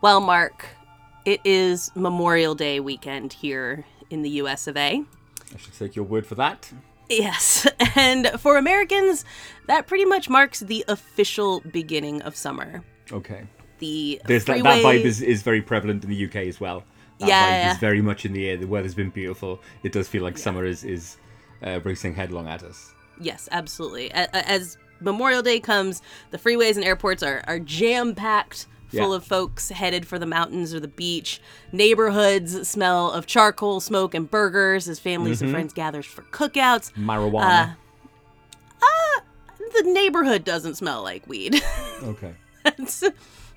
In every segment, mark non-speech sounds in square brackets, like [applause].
Well, Mark, it is Memorial Day weekend here in the US of A. I should take your word for that. Yes, [laughs] and for Americans, that pretty much marks the official beginning of summer. Okay. The There's that, that vibe is, is very prevalent in the UK as well. That Yeah, vibe yeah. is very much in the air. The weather's been beautiful. It does feel like summer is, is uh, racing headlong at us. Yes, absolutely. As Memorial Day comes, the freeways and airports are, are jam packed, full Yeah. of folks headed for the mountains or the beach. Neighborhoods smell of charcoal smoke and burgers as families Mm-hmm. and friends gather for cookouts. Marijuana. The neighborhood doesn't smell like weed. [laughs] okay.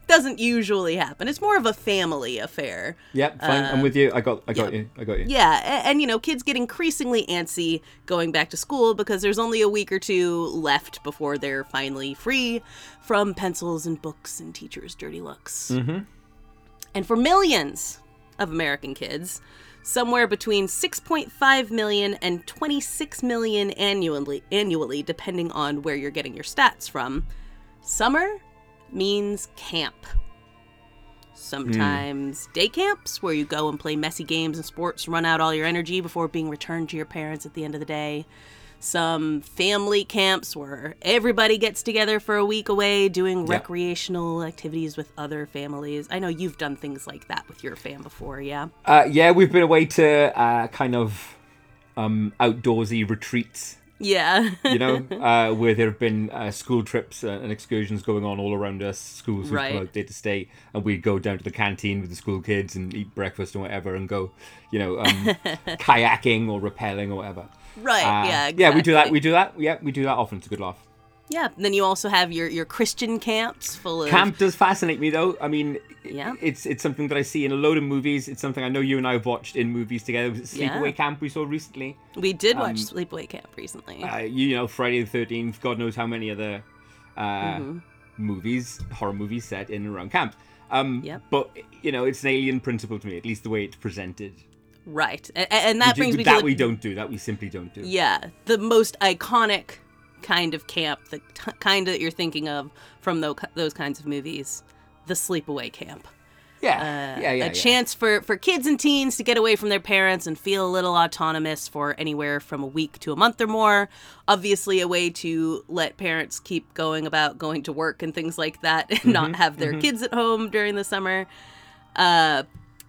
Doesn't usually happen. It's more of a family affair. Yeah, fine. I'm with you. I got I got you. I got you. Uh, Yeah, a- and, you know, kids get increasingly antsy going back to school because there's only a week or two left before they're finally free from pencils and books and teachers' dirty looks. Mm-hmm. And for millions of American kids, somewhere between 6.5 million and 26 million annually, annually, depending on where you're getting your stats from, summer means camp. Sometimes day camps where you go and play messy games and sports, run out all your energy before being returned to your parents at the end of the day. Some family camps where everybody gets together for a week away doing recreational activities with other families. I know you've done things like that with your fam before, yeah? Uh, yeah, we've been away to uh, kind of um, outdoorsy retreats. Yeah. You know, [laughs] uh, where there have been uh, school trips and excursions going on all around us. Schools would Right. come out day to stay, and we'd go down to the canteen with the school kids and eat breakfast and whatever, and go, you know, um, [laughs] kayaking or rappelling or whatever. right, Uh, yeah. yeah, we do that. We do that. Yeah, we do that often. It's a good laugh. Yeah. And then you also have your, your Christian camps full of. Camp does fascinate me, though. I mean, Yeah. it's it's something that I see in a load of movies. It's something I know you and I have watched in movies together. Was it Yeah. Sleepaway Camp we saw recently? We did watch Um, Sleepaway Camp recently. Uh, you, know, Friday the Thirteenth. God knows how many other uh, Mm-hmm. movies, horror movies set in and around camp. Um, Yep. But you know, it's an alien principle to me, at least the way it's presented. right. A- a- And, that We do- brings me that to. we don't do. That we simply don't do. Yeah, the most iconic kind of camp, the t- kind that you're thinking of from tho- those kinds of movies, the sleepaway camp. Yeah, Uh, yeah, yeah. a chance for, for kids and teens to get away from their parents and feel a little autonomous for anywhere from a week to a month or more. Obviously, a way to let parents keep going about going to work and things like that and Mm-hmm, not have their kids at home during the summer. Uh,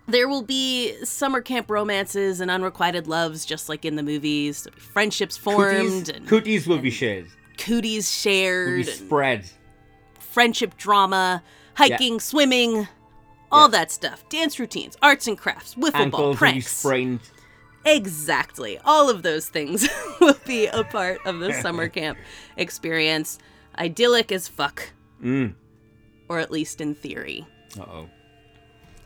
there will be summer camp romances and unrequited loves, just like in the movies. Friendships formed Cooties, and cooties will be shared. cooties shared, spread. friendship drama, hiking, swimming, all that stuff. Dance routines, arts and crafts, wiffle ball, Ankles will be pranks. sprained. Exactly. All of those things [laughs] will be a part of the summer [laughs] camp experience. Idyllic as fuck. Mm. Or at least in theory. Uh oh.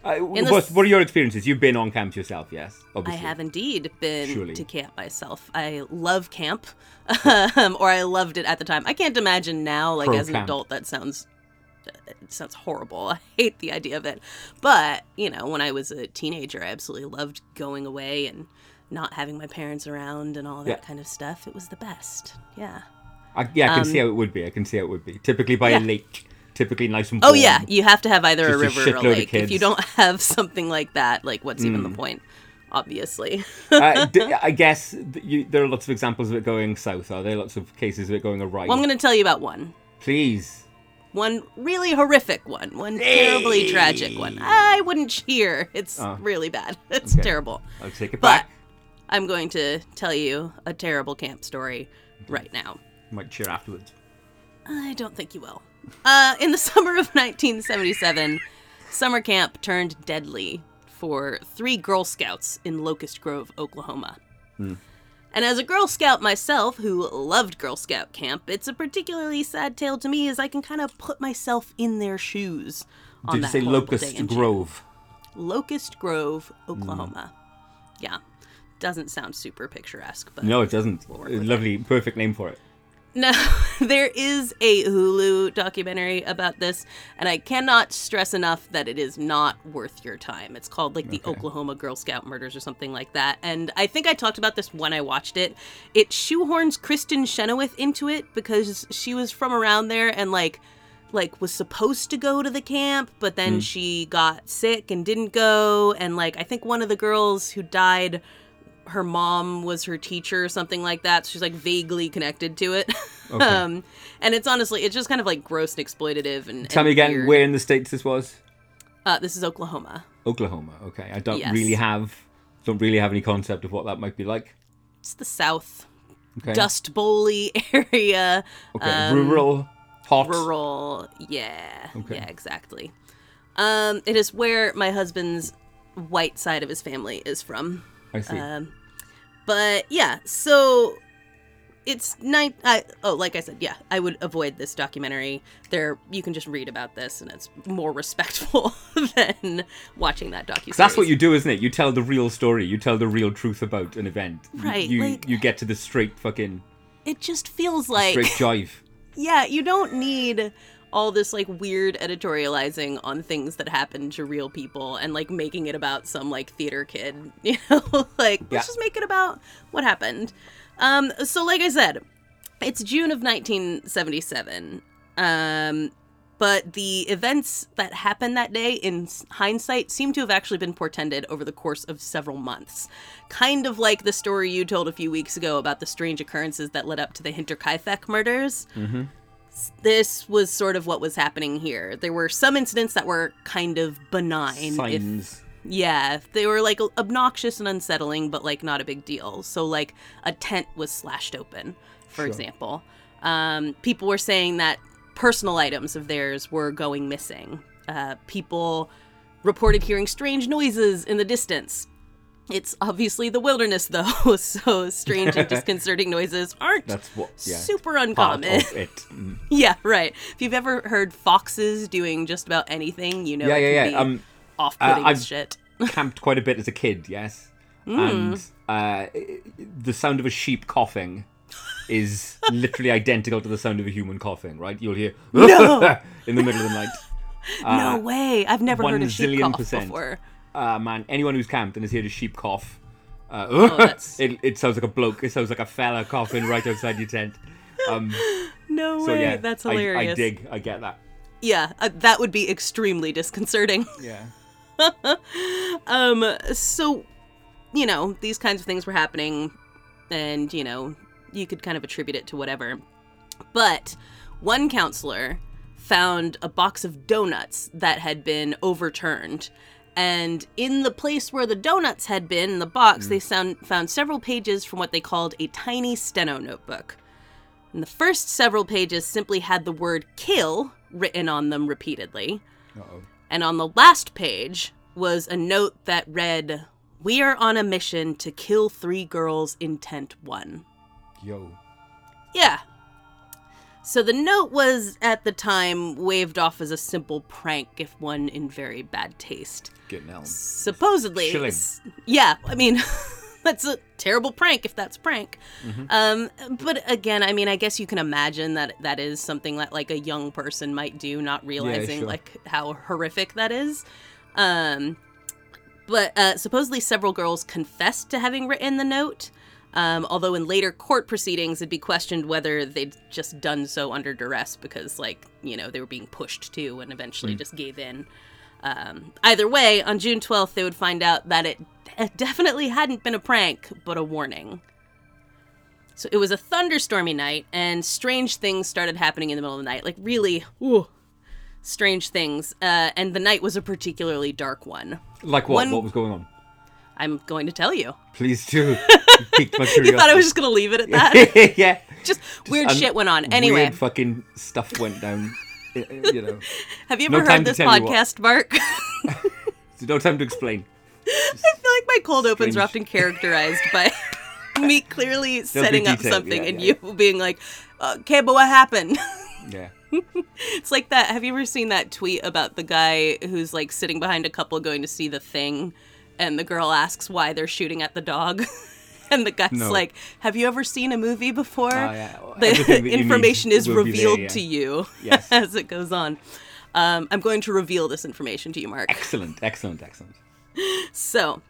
Uh, what, what are your experiences? You've been on camps yourself, yes? I have indeed been Surely. to camp myself. I love camp, [laughs] um, or I loved it at the time. I can't imagine now, like Pro as an camp. adult, that sounds it sounds horrible. [laughs] I hate the idea of it. But you know, when I was a teenager, I absolutely loved going away and not having my parents around and all that Yeah. kind of stuff. It was the best. Yeah. I, yeah, I can Um, see how it would be. I can see how it would be. Typically by Yeah. a lake. Typically nice and Warm, Oh yeah, you have to have either a Just a river or a lake. If you. Mm. don't [laughs] have something like that, like what's even the point? Obviously. uh, d- [laughs] I guess you, there are lots of examples of it going south. Are there lots of cases of it going awry? well, I'm going to tell you about one. Please. one really horrific one, one terribly tragic one. I wouldn't cheer. It's Oh. really bad. [laughs] It's Okay. terrible. I'll take it But back. I'm going to tell you a terrible camp story right now. Might cheer afterwards. I don't think you will. Uh, in the [laughs] summer of 1977, summer camp turned deadly for three Girl Scouts in Locust Grove, Oklahoma. And as a Girl Scout myself, who loved Girl Scout camp, it's a particularly sad tale to me as I can kind of put myself in their shoes. On Did you say Locust. Grove? Locust Grove, Oklahoma. Yeah. Doesn't sound super picturesque, but No, it doesn't. We'll work with Lovely, perfect name for it. No, [laughs] there is a Hulu documentary about this, and I cannot stress enough that it is not worth your time. It's called like the Okay. Oklahoma Girl Scout murders or something like that. And I think I talked about this when I watched it. It shoehorns Kristin Chenoweth into it because she was from around there and like like was supposed to go to the camp, but then hmm. she got sick and didn't go. And like I think one of the girls who died, her mom was her teacher or something like that. So she's like vaguely connected to it. [laughs] Okay. um, and it's honestly it's just kind of like gross and exploitative and Tell and me again weird. where in the states this was. Uh, this is Oklahoma. Oklahoma. Okay, I don't Yes. really have don't really have any concept of what that might be like. It's the South Okay. Dust Bowly [laughs] area. okay. um, rural, hot. rural yeah Okay. yeah exactly um it is where my husband's white side of his family is from I see. um but yeah so it's night I, oh like i said yeah i would avoid this documentary there you can just read about this and it's more [laughs] respectful than watching that documentary. That's what you do, isn't it? You tell the real story. You tell the real truth about an event. You- Right, You like- you get to the straight fucking it just feels like straight jive. [laughs] yeah, you don't need all this like weird editorializing on things that happen to real people and like making it about some like theater kid, [laughs] you know? like Yeah. let's just make it about what happened. Um so like I said, it's June of 1977. Um but the events that happened that day in hindsight seem to have actually been portended over the course of several months. Kind of like the story you told a few weeks ago about the strange occurrences that led up to the Hinterkaifeck murders this was sort of what was happening here. There were some incidents that were kind of benign. If, Signs. yeah, they were like obnoxious and unsettling, but like not a big deal. So like a tent was slashed open, for Sure. example. Um, people were saying that personal items of theirs were going missing. Uh, people reported hearing strange noises in the distance. It's obviously the wilderness, though, [laughs] so strange and [laughs] disconcerting noises aren't That's what. Yeah. super uncommon. [laughs] Mm. Yeah, right. If you've ever heard foxes doing just about anything, you know Yeah, it yeah, can yeah. be Um, off-putting uh, shit. camped quite a bit as a kid, yes. Mm. And uh, the sound of a sheep coughing is literally identical to the sound of a human coughing, right? You'll hear No! in the middle of the night. no way. I've never heard a sheep cough percent. before. Uh, man, anyone who's camped and has heard a sheep cough, uh, Oh, [laughs] it, it sounds like a bloke. It sounds like a fella coughing right outside your tent. Um, [laughs] No so way. yeah, That's I- hilarious. I, dig. I get that. Yeah, uh, that would be extremely disconcerting. [laughs] Yeah. Um, so, you know, these kinds of things were happening, and, you know, you could kind of attribute it to whatever. But one counselor found a box of donuts that had been overturned. And in the place where the donuts had been, in the box, hmm. they sound, found several pages from what they called a tiny steno notebook. And the first several pages simply had the word kill written on them repeatedly. Uh-oh. And on the last page was a note that read, We are on a mission to kill three girls in tent one. Yo. Yeah. So the note was at the time waved off as a simple prank, if one in very bad taste. Getting. Supposedly. Yeah, I mean, [laughs] that's a terrible prank if that's prank. Mm-hmm. Um, but again, I mean, I guess you can imagine that that is something that like a young person might do, not realizing sure. like how horrific that is. Um, but uh, supposedly several girls confessed to having written the note. Um, although in later court proceedings, it'd be questioned whether they'd just done so under duress because, like, you know, they were being pushed to and eventually just gave in. Um, either way, on June 12th, they would find out that it it definitely hadn't been a prank, but a warning. So it was a thunderstormy night, and strange things started happening in the middle of the night. Like, really, ooh, strange things. Uh, and the night was a particularly dark one. Like what? One- What was going on? I'm going to tell you. Please do. You [laughs] piqued my curiosity. You thought I was just going to leave it at that? [laughs] yeah. just weird Um, shit went on. Anyway, Weird fucking stuff went down. you know. [laughs] have you ever time heard this tell you what. podcast, Mark? No time to explain. I feel like my cold opens are often characterized by me clearly There'll setting up something yeah, and yeah. you being like, okay, but what happened? Yeah. It's like that. Have you ever seen that tweet about the guy who's like sitting behind a couple going to see the thing, and the girl asks why they're shooting at the dog, [laughs] and the guy's No. like, "Have you ever seen a movie before? Ah, yeah. The Everything that you [laughs] need information is be there, revealed yeah. to you [laughs] Yes. as it goes on." Um, I'm going to reveal this information to you, Mark. Excellent, excellent, excellent. So,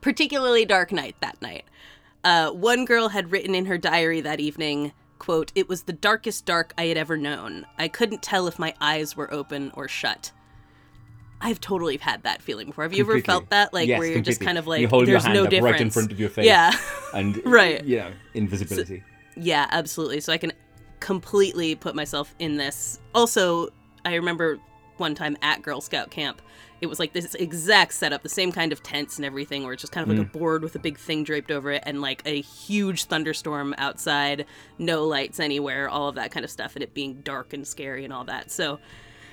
particularly dark night that night. Uh, one girl had written in her diary that evening, quote, it was the darkest dark I had ever known. I couldn't tell if my eyes were open or shut. I've totally had that feeling before. Have you ever felt that? Like Yes, where you're just kind of like you hold there's your hand no up difference. right in front of your face. Yeah. [laughs] and [laughs] Right. you know, invisibility. Yeah, absolutely. So I can completely put myself in this. Also, I remember one time at Girl Scout camp, it was like this exact setup, the same kind of tents and everything, where it's just kind of like a mm. board with a big thing draped over it and like a huge thunderstorm outside, no lights anywhere, all of that kind of stuff, and it being dark and scary and all that. So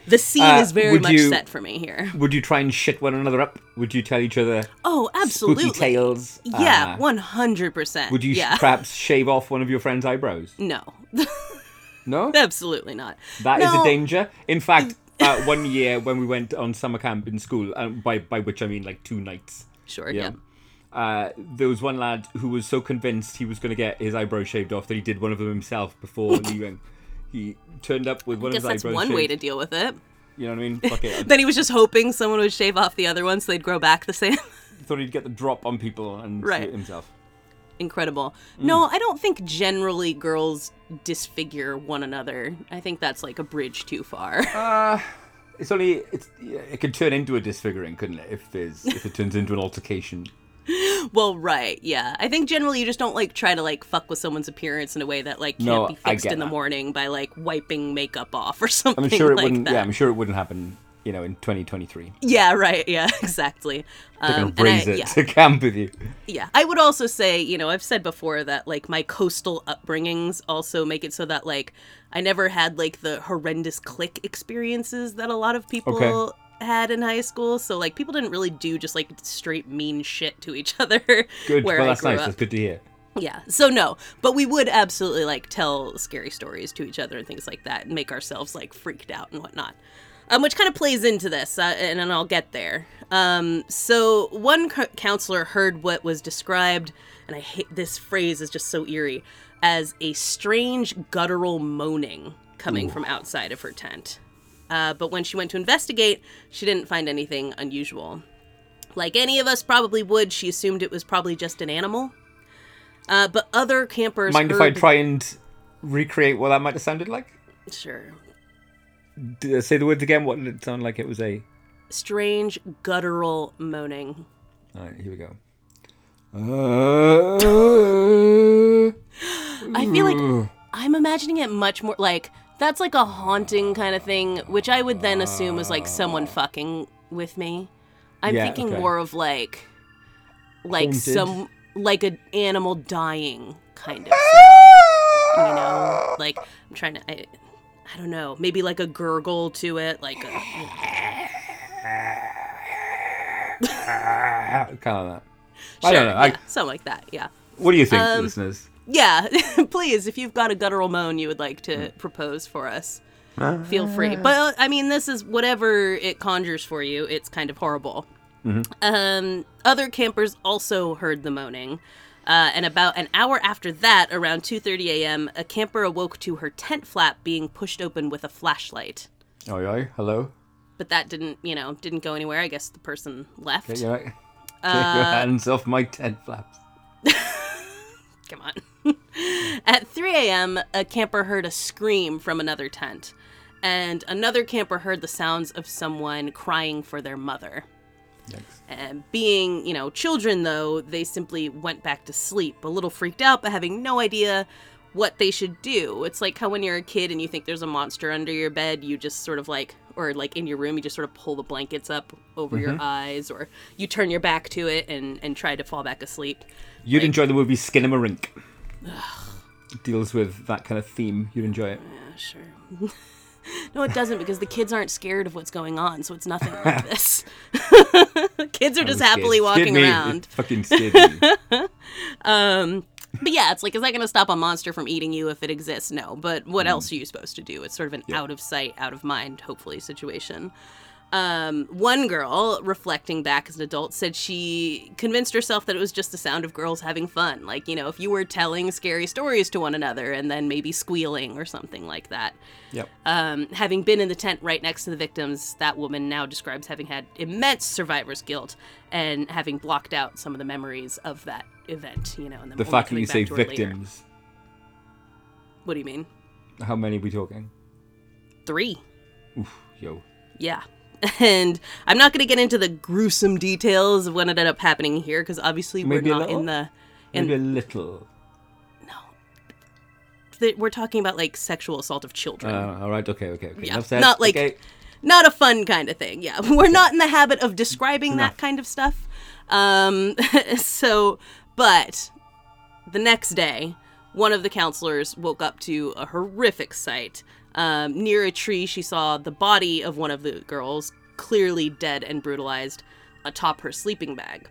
the scene Uh, is very much you- set for me here. Would you try and shit one another up? Would you tell each other Oh, absolutely. spooky tales? Yeah, Uh, one hundred percent. would you sh- Yeah. perhaps shave off one of your friend's eyebrows? no, [laughs] No, absolutely not. that is No. a danger. In fact, uh, [laughs] one year when we went on summer camp in school, um, by by which I mean like two nights. Sure. Yeah. Yeah. Uh, there was one lad who was so convinced he was going to get his eyebrow shaved off that he did one of them himself before [laughs] leaving. He turned up with one I of guess his that's eyebrows one shaved. way to deal with it. You know what I mean? Fuck it. [laughs] Then he was just hoping someone would shave off the other one so they'd grow back the same. [laughs] Thought he'd get the drop on people and Right. himself. Incredible. Mm. No, I don't think generally girls disfigure one another. I think that's like a bridge too far. [laughs] Uh, it's only it's yeah, it could turn into a disfiguring, couldn't it? If there's if it turns into an altercation. Well, right, yeah. I think generally you just don't like try to like fuck with someone's appearance in a way that like can't No, be fixed in the that. morning by like wiping makeup off or [laughs] something I'm sure it like wouldn't. that. Yeah, I'm sure it wouldn't happen. You know, in 2023, Yeah, right. Yeah, [laughs] exactly. they're gonna Um, and I- it yeah. to camp with you. Yeah, I would also say, you know, I've said before that like my coastal upbringings also make it so that like I never had like the horrendous clique experiences that a lot of people Okay. Had in high school. So like people didn't really do just like straight mean shit to each [laughs] other. Good. Where well, I that's nice. up. That's good to hear. Yeah. So no, but we would absolutely like tell scary stories to each other and things like that, and make ourselves like freaked out and whatnot. Um, which kind of plays into this, uh, and then I'll get there. Um, so one co- counselor heard what was described, and I hate this phrase is just so eerie, as a strange guttural moaning coming from outside of her tent. Uh, but when she went to investigate, she didn't find anything unusual. Like any of us probably would, she assumed it was probably just an animal. Uh, but other campers Mind if I try and recreate what that might have sounded like? Sure. D- uh, say the words again. What did it sound like? It was a. Strange guttural moaning. All right, here we go. Uh, [gasps] I feel like I'm imagining it much more like that's like a haunting kind of thing, which I would then assume is like someone fucking with me. I'm Yeah, thinking okay. more of like like Haunted? some like an animal dying kind of sound, [laughs] you know? Like I'm trying to I, I don't know, maybe like a gurgle to it, like a, [laughs] kind of that. I don't know. I, yeah, something like that. Yeah. what do you think, Um, listeners? Yeah, [laughs] please, if you've got a guttural moan you would like to propose for us, feel free. But uh, I mean, this is whatever it conjures for you. It's kind of horrible. Um, other campers also heard the moaning. Uh, and about an hour after that, around 2:30 a.m., a camper awoke to her tent flap being pushed open with a flashlight. Oi, oi, hello. But that didn't, you know, didn't go anywhere. I guess the person left. Get your, Uh, [laughs] your hands off my tent flaps. [laughs] Come on. [laughs] At 3 a.m., a camper heard a scream from another tent, and another camper heard the sounds of someone crying for their mother. Yikes. And being, you know, children, though, they simply went back to sleep, a little freaked out, but having no idea what they should do. It's like how when you're a kid and you think there's a monster under your bed, you just sort of like, or like in your room, you just sort of pull the blankets up over your mm-hmm. eyes, or you turn your back to it and, and try to fall back asleep. You'd Like- enjoy the movie Skinamarink. Deals with that kind of theme. You'd enjoy it. Yeah, sure. [laughs] no, it doesn't because the kids aren't scared of what's going on, so it's nothing like [laughs] this. [laughs] kids are just happily scared walking. It around. fucking scared me. But yeah, it's like, is that going to stop a monster from eating you if it exists? No. But Mm. what else are you supposed to do? It's sort of an out of sight, out of mind, hopefully, situation. Um, one girl, reflecting back as an adult, said she convinced herself that it was just the sound of girls having fun. Like, you know, if you were telling scary stories to one another and then maybe squealing or something like that. yep. Um, having been in the tent right next to the victims, that woman now describes having had immense survivor's guilt and having blocked out some of the memories of that event. You know, and then The fact that you say it later. victims What do you mean? How many are we talking? Three. Oof, yo. Yeah. And I'm not going to get into the gruesome details of what ended up happening here because obviously Maybe we're not in the. In, Maybe a little. the- we're talking about like sexual assault of children. Uh, all right. Okay. Okay. Okay. Yeah, Enough said. not like- Okay. not a fun kind of thing. Yeah, [laughs] we're not in the habit of describing that kind of stuff. Um, [laughs] so, but the next day, one of the counselors woke up to a horrific sight. Um, near a tree, she saw the body of one of the girls, clearly dead and brutalized, atop her sleeping bag.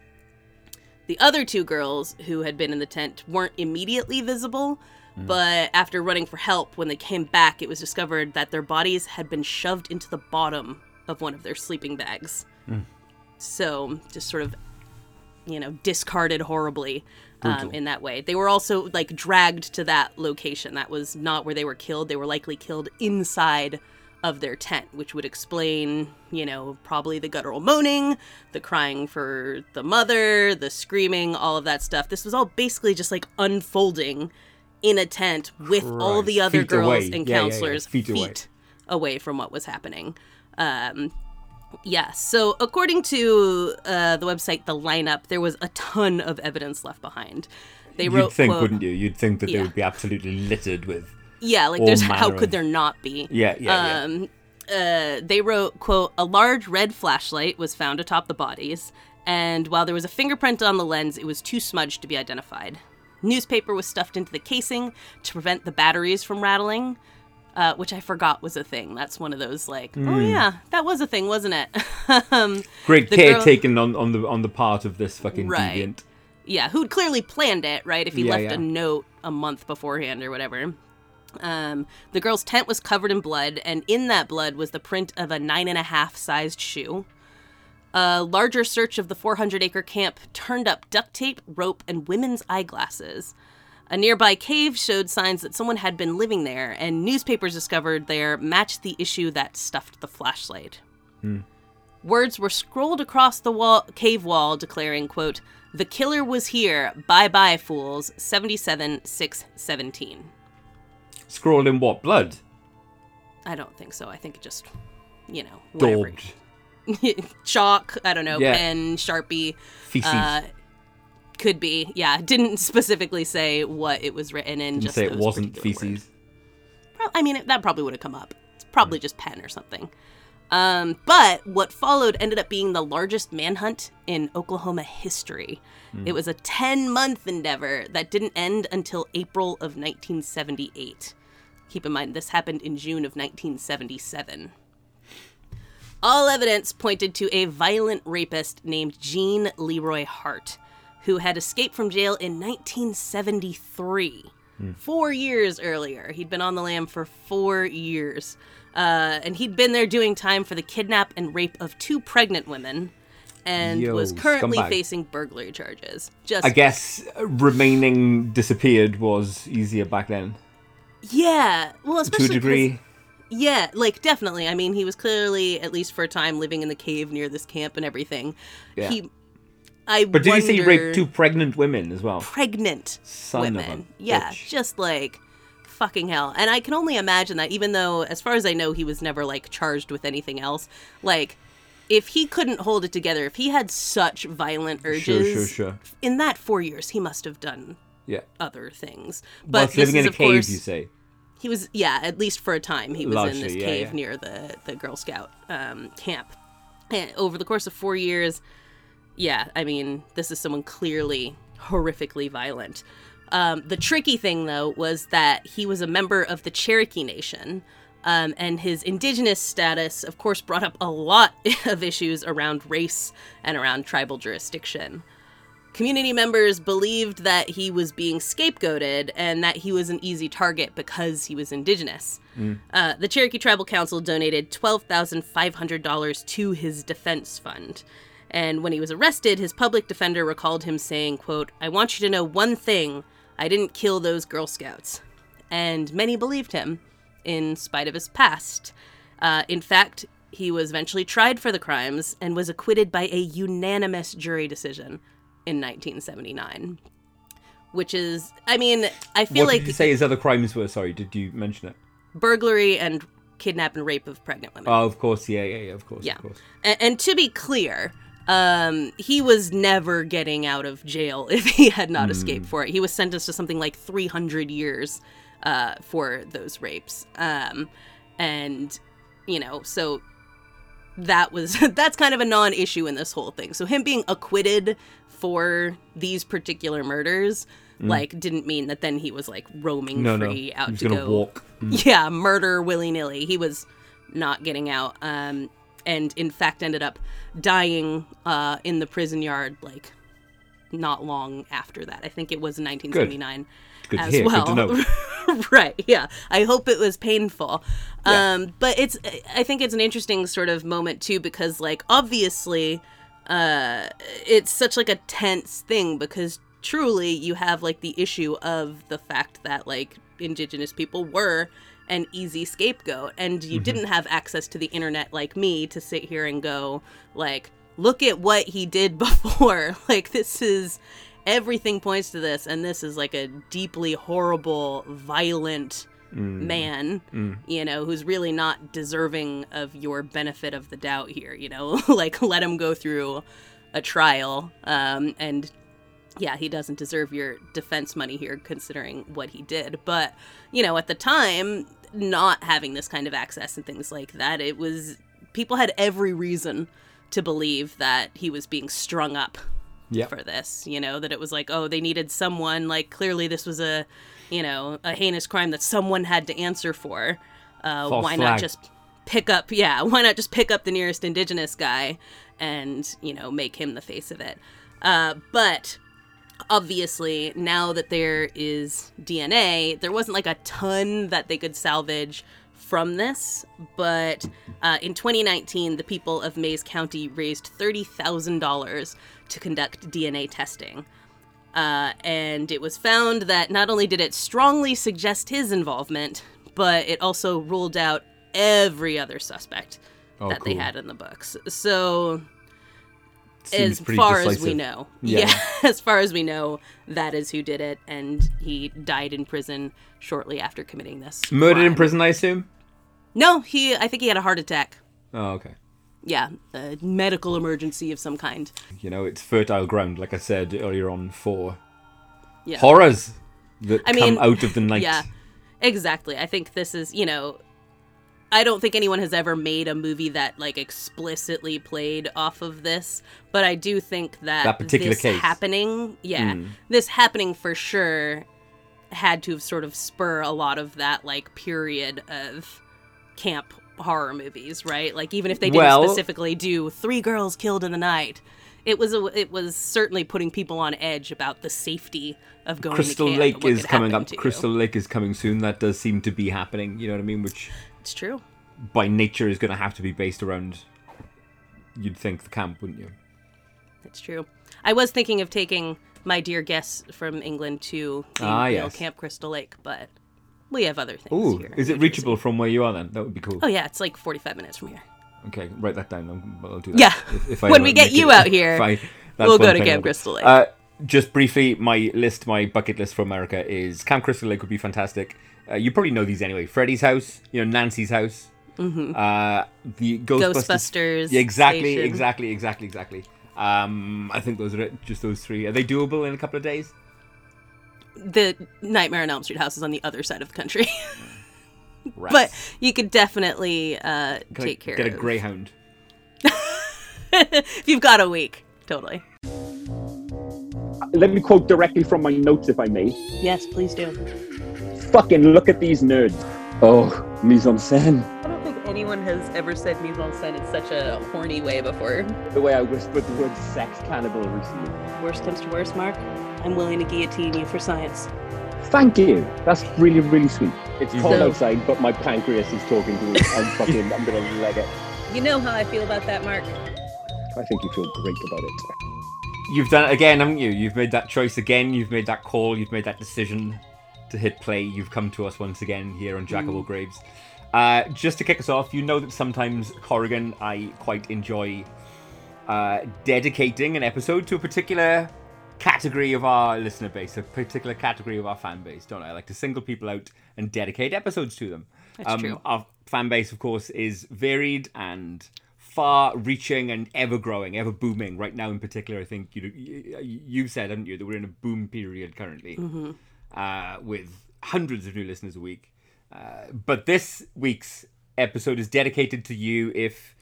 The other two girls who had been in the tent weren't immediately visible, but after running for help, when they came back, it was discovered that their bodies had been shoved into the bottom of one of their sleeping bags. So, just sort of, you know, discarded horribly um, in that way. They were also like dragged to that location. That was not where they were killed. They were likely killed inside of their tent, which would explain, you know, probably the guttural moaning, the crying for the mother, the screaming, all of that stuff. This was all basically just like unfolding in a tent with all the other Feet girls away. and Yeah, yeah, yeah. counselors Feet away. away from what was happening. Um, yeah, so according to uh, the website The Lineup, there was a ton of evidence left behind. They You'd wrote, think, quote, wouldn't you? You'd think that Yeah. they would be absolutely littered with. Yeah, like there's how could of- there not be? Yeah, yeah, yeah. Um, uh, they wrote, quote, a large red flashlight was found atop the bodies, and while there was a fingerprint on the lens, it was too smudged to be identified. Newspaper was stuffed into the casing to prevent the batteries from rattling, uh, which I forgot was a thing. That's one of those like, oh Hmm. yeah, that was a thing, wasn't it? [laughs] um, Great care girl- taken on, on the on the part of this fucking Right. deviant. yeah, who'd clearly planned it, right? If he Yeah, left yeah. a note a month beforehand or whatever. Um, the girl's tent was covered in blood, and in that blood was the print of a nine and a half sized shoe. A larger search of the 400 acre camp turned up duct tape, rope, and women's eyeglasses. A nearby cave showed signs that someone had been living there, and newspapers discovered there matched the issue that stuffed the flashlight. Words were scrolled across the wall, cave wall declaring, quote, The killer was here. Bye bye, fools. 77 617. Scrawled in what? Blood? I don't think so. I think it just, you know, whatever. [laughs] Chalk, I don't know, Yeah. pen, Sharpie. Feces. Uh, could be. Yeah, didn't specifically say what it was written in. Didn't just say it wasn't feces. Pro- I mean, it, that probably would have come up. It's probably just pen or something. Um, but what followed ended up being the largest manhunt in Oklahoma history. It was a 10 month endeavor that didn't end until April of 1978. Keep in mind, this happened in June of 1977. All evidence pointed to a violent rapist named Gene Leroy Hart, who had escaped from jail in 1973. Four years earlier. He'd been on the lam for four years. Uh, and he'd been there doing time for the kidnap and rape of two pregnant women and Yo, was currently scumbag. facing burglary charges. Just I guess remaining disappeared was easier back then. yeah, well, To especially a 'cause- degree. Yeah, like definitely. I mean, he was clearly, at least for a time, living in the cave near this camp and everything. Yeah. He, I But did you say he raped two pregnant women as well? pregnant Son of a women? Yeah, bitch. just like fucking hell. And I can only imagine that, even though, as far as I know, he was never like charged with anything else. Like, if he couldn't hold it together, if he had such violent urges, Sure, sure, sure. in that four years, he must have done Yeah. other things. But this living is, in a cave, course, you say. he was yeah at least for a time he was in Largely, this yeah, cave yeah. near the the girl scout um, camp and over the course of four years yeah i mean this is someone clearly horrifically violent um, the tricky thing though was that he was a member of the cherokee nation um, and his indigenous status of course brought up a lot [laughs] of issues around race and around tribal jurisdiction Community members believed that he was being scapegoated and that he was an easy target because he was indigenous. Uh, the Cherokee Tribal Council donated $12,500 to his defense fund. And when he was arrested, his public defender recalled him saying, quote, I want you to know one thing. I didn't kill those Girl Scouts. And many believed him, in spite of his past. Uh, in fact, he was eventually tried for the crimes and was acquitted by a unanimous jury decision in 1979. which is, I mean, I feel what like did you say his other crimes were? Sorry, did you mention it? burglary and kidnap and rape of pregnant women. Oh, of course, yeah, yeah, yeah, of course, Yeah. of course. And, and to be clear, um, he was never getting out of jail [laughs] if he had not escaped for it. He was sentenced to something like 300 years uh, for those rapes. Um, and, you know, so that was [laughs] that's kind of a non-issue in this whole thing. So him being acquitted for these particular murders like didn't mean that then he was like roaming No, no, free he out was to go walk. yeah, murder willy nilly. He was not getting out, um, and in fact ended up dying uh, in the prison yard like not long after that. I think it was in 1979 Good to as hear, good well. [laughs] right? Yeah. I hope it was painful. Um, but it's I think it's an interesting sort of moment too because like obviously uh it's such like a tense thing because truly you have like the issue of the fact that like indigenous people were an easy scapegoat and you mm-hmm. didn't have access to the internet like me to sit here and go like look at what he did [laughs] before. [laughs] Like this is everything points to this and this is like a deeply horrible violent mm. man mm. you know who's really not deserving of your benefit of the doubt here you know? [laughs] Like let him go through a trial um, and yeah, he doesn't deserve your defense money here, considering what he did. But, you know, at the time, not having this kind of access and things like that, it was people had every reason to believe that he was being strung up Yeah. for this. You know, that it was like, oh, they needed someone. Like, clearly, this was a, you know, a heinous crime that someone had to answer for. Uh, why flag. not just pick up? Yeah, [laughs] why not just pick up the nearest indigenous guy and you know make him the face of it? Uh, but obviously now that there is DNA, there wasn't like a ton that they could salvage from this, but uh, in 2019, the people of Mayes County raised $30,000 to conduct DNA testing. Uh, and it was found that not only did it strongly suggest his involvement, but it also ruled out every other suspect Oh, that they had in the books. So as far as we know. [laughs] Yeah. Yeah. [laughs] as far as we know, that is who did it, and he died in prison shortly after committing this. Murdered in prison, I assume. No, he. I think he had a heart attack. Oh, okay. Yeah, a medical emergency of some kind. You know, it's fertile ground, like I said earlier on, for Yeah. horrors that I come mean, out of the [laughs] night. Yeah, exactly. I think this is, you know, I don't think anyone has ever made a movie that like explicitly played off of this, but I do think that, That particular this case. happening, yeah, Mm. this happening for sure had to have sort of spur a lot of that like period of camp horror movies, right? Like even if they didn't Well- specifically do three girls killed in the night, it was a, it was certainly putting people on edge about the safety of going Crystal to camp. Lake is coming up. Crystal Lake is coming soon. That does seem to be happening. You know what I mean? Which It's true. by nature is going to have to be based around. You'd think the camp, wouldn't you? It's true. I was thinking of taking my dear guests from England to the Ah, yes. Camp Crystal Lake, but we have other things Ooh, here. is it reachable from where you are then? That would be cool. Oh yeah, it's like 45 minutes from here. Okay, write that down. I'll, I'll do that. Yeah. If, if I When we get you it. out [laughs] here. That's we'll go to Camp. Crystal Lake. Uh, just briefly, my list, my bucket list for America is Camp Crystal Lake would be fantastic. Uh, you probably know these anyway. Freddy's house, you know Nancy's house, mm-hmm. uh, the Ghostbusters. Ghostbusters. Yeah, exactly, station. exactly, exactly, exactly. Um, I think those are it. Just those three. Are they doable in a couple of days? The Nightmare on Elm Street house is on the other side of the country, [laughs] Rats. but you could definitely uh, Can take care get of a greyhound. [laughs] if you've got a week. Totally. Let me quote directly from my notes, if I may. Yes, please do. Fucking look at these nerds. Oh, mise en scène. I don't think anyone has ever said mise en scène in such a horny way before. The way I whispered the word sex cannibal recently. Worst comes to worst, Mark. I'm willing to guillotine you for science. Thank you. That's really, really sweet. It's cold So- outside, but my pancreas is talking to me. I'm [laughs] fucking, I'm gonna leg it. You know how I feel about that, Mark. I think you feel great about it. You've done it again, haven't you? You've made that choice again. You've made that call. You've made that decision to hit play. You've come to us once again here on Jack of All Graves. Uh, just to kick us off, you know that sometimes Corrigan, I quite enjoy uh, dedicating an episode to a particular category of our listener base, a particular category of our fan base, don't I? I like to single people out and dedicate episodes to them. That's true. Our fan base, of course, is varied and far-reaching and ever-growing, ever booming. Right now, in particular, I think you you, you said, haven't you, that we're in a boom period currently, Mm-hmm. Uh, with hundreds of new listeners a week. Uh, but this week's episode is dedicated to you if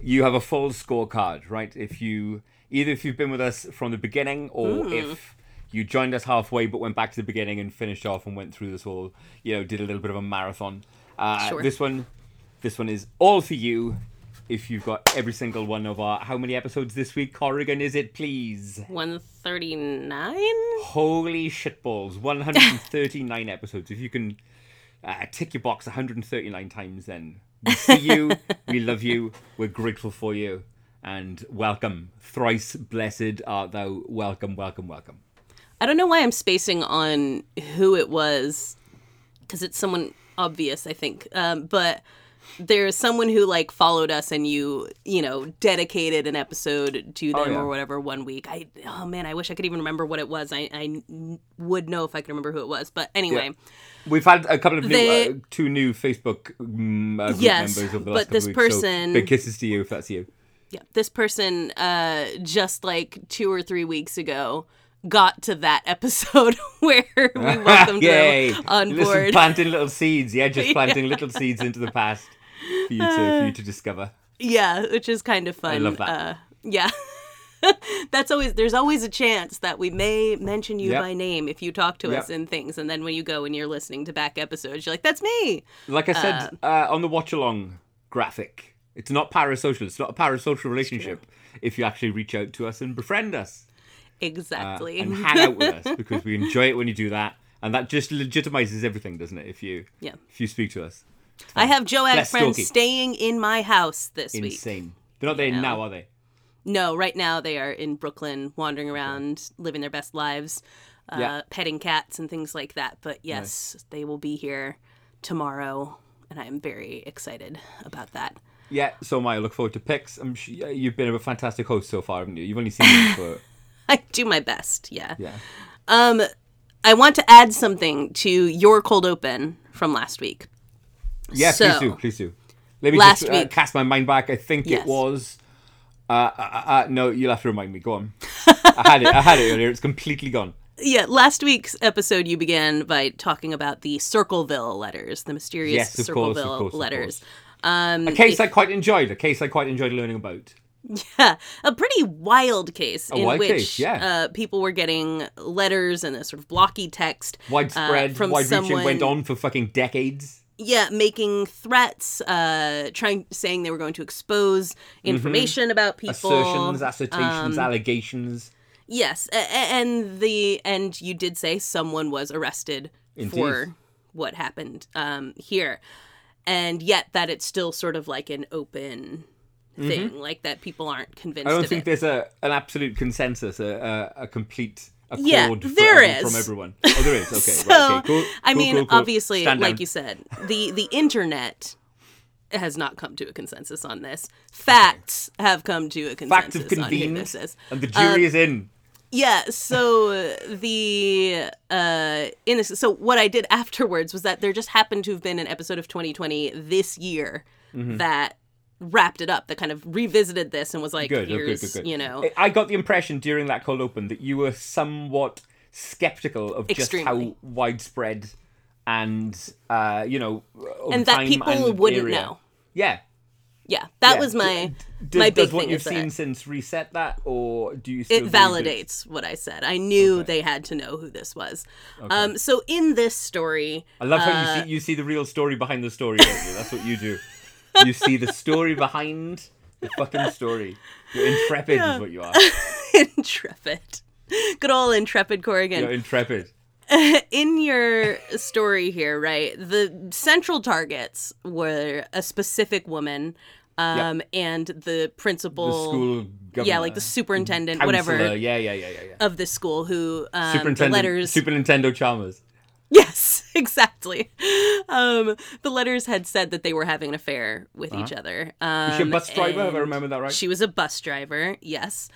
you have a full scorecard, right? If you either if you've been with us from the beginning or Hmm. if you joined us halfway but went back to the beginning and finished off and went through this whole, you know, did a little bit of a marathon. Uh, Sure. This one, this one is all for you. If you've got every single one of our, how many episodes this week, Corrigan? Is it please? 139? Holy shitballs! 139 [laughs] episodes. If you can uh, tick your box 139 times, then we see you, we love you, we're grateful for you, and welcome. Thrice blessed art thou. Welcome, welcome, welcome. I don't know why I'm spacing on who it was, because it's someone obvious, I think. Um, but there's someone who like followed us and you, you know, dedicated an episode to them Oh, yeah. or whatever one week. I oh man, I wish I could even remember what it was. i, I would know if I could remember who it was. But anyway, We've had a couple of new, They- uh, two new Facebook um, uh, group Yes, members over the but last couple this of weeks, so person- big kisses to you if that's you. yeah, this person uh, just like two or three weeks ago got to that episode [laughs] where we [laughs] welcomed Yay! them on Listen, board. planting little seeds. Yeah, just [laughs] planting little seeds into the past for you to for you to discover. Yeah, which is kind of fun. I love that. Uh, yeah. [laughs] That's always there's always a chance that we may mention you Yep. by name if you talk to us in things and then when you go and you're listening to back episodes you're like that's me. Like I said uh, on the watch along graphic, it's not parasocial. It's not a parasocial relationship if you actually reach out to us and befriend us uh, Exactly. and [laughs] hang out with us because we enjoy it when you do that, and that just legitimizes everything, doesn't it? If you Yeah. if you speak to us, I have Less friends stalky. staying in my house this week. insane. They're not there Yeah. now, are they? No, right now they are in Brooklyn wandering around living their best lives, uh, Yeah. petting cats and things like that. But yes, they will be here tomorrow and I am very excited about that. Yeah. So, Maya, look forward to pics. I'm yeah, you've been a fantastic host so far, haven't you? You've only seen me for [laughs] I do my best, yeah. yeah. Um, I want to add something to your cold open from last week. Yeah, So, please do, please do. Let me last just uh, week- cast my mind back. I think Yes. it was. Uh, uh, uh, no, you'll have to remind me. Go on. I had it. I had it [laughs] earlier. It's completely gone. Yeah, last week's episode you began by talking about the Circleville letters, the mysterious Yes, of course, of Circleville course, of letters. course. Um, A case I quite enjoyed. A case I quite enjoyed learning about. Yeah, a pretty wild case in wild which case, yeah. uh, people were getting letters and a sort of blocky text. Widespread, uh, from wide-reaching, someone, went on for fucking decades. Yeah, making threats, uh, trying, saying they were going to expose information about people. Mm-hmm. Assertions, assertions, um, allegations. Yes, a- and the and you did say someone was arrested Indeed. for what happened um, here, and yet that it's still sort of like an open thing, like that people aren't convinced Mm-hmm. I don't think it. there's a an absolute consensus, a a, a complete accord Yeah, there every- is. from everyone. Oh, there is. Okay, [laughs] So, right, okay, cool. I mean, cool, cool. obviously, Stand like down. you said, the the internet has not come to a consensus on this. Facts have come to a Facts consensus have on who this is. and the jury is in. Yeah, so the uh in this so what I did [laughs] afterwards was that there just happened to have been an episode of 2020 this year Mm-hmm. that wrapped it up that kind of revisited this and was like Good, good, here's good, good. you know I- got the impression during that cold open that you were somewhat skeptical of just Extremely. how widespread and uh, you know and that people and wouldn't area. know. Yeah. Yeah, that yeah. was my Does, my big does what thing you've is that seen since reset that, or do you? It validates what I said. I knew they had to know who this was. Um, so in this story, I love how Uh, you see you see the real story behind the story. You? That's what you do. You see the story behind the fucking story. You're intrepid, is what you are. [laughs] intrepid, good old intrepid Corrigan. You're intrepid. [laughs] in your story here, right? The central targets were a specific woman, um, and the principal, The school governor. yeah, like the superintendent, whatever. Yeah, yeah, yeah, yeah, yeah. of this school, who um, Superintendent, letters. Super Nintendo Chalmers. Yes, [laughs] exactly. Um, the letters had said that they were having an affair with each other. Um, Was she a bus driver? Have I remembered that right? She was a bus driver. Yes.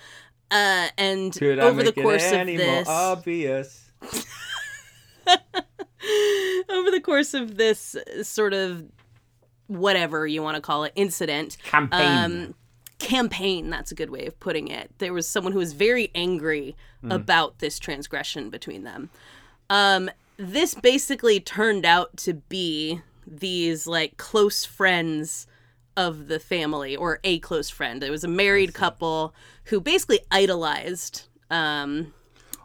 Uh, and Could over the course of this, obvious? [laughs] over the course of this sort of whatever you want to call it incident, Campaign. um, campaign. That's a good way of putting it. There was someone who was very angry about this transgression between them. Um, this basically turned out to be these like close friends of the family or a close friend. It was a married couple who basically idolized um,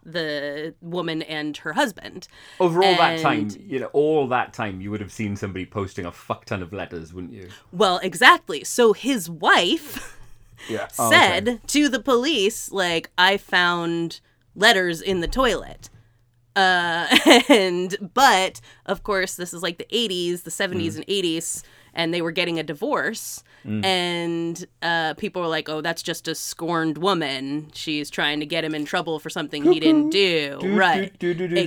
the woman and her husband. Over all that time, you know, all that time, you would have seen somebody posting a fuck ton of letters, wouldn't you? Well, exactly. So his wife [laughs] Yeah. said to the police, like, I found letters in the toilet. Uh, [laughs] and, but of course, this is like the 80s, the 70s, and 80s, and they were getting a divorce. And uh, people were like, oh, that's just a scorned woman. She's trying to get him in trouble for something he didn't do. Right.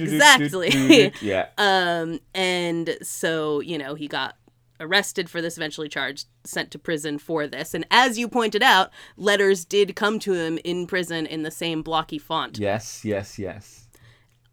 Exactly. Yeah. Um, and so, you know, he got arrested for this, eventually charged, sent to prison for this. And as you pointed out, letters did come to him in prison in the same blocky font. Yes, yes, yes.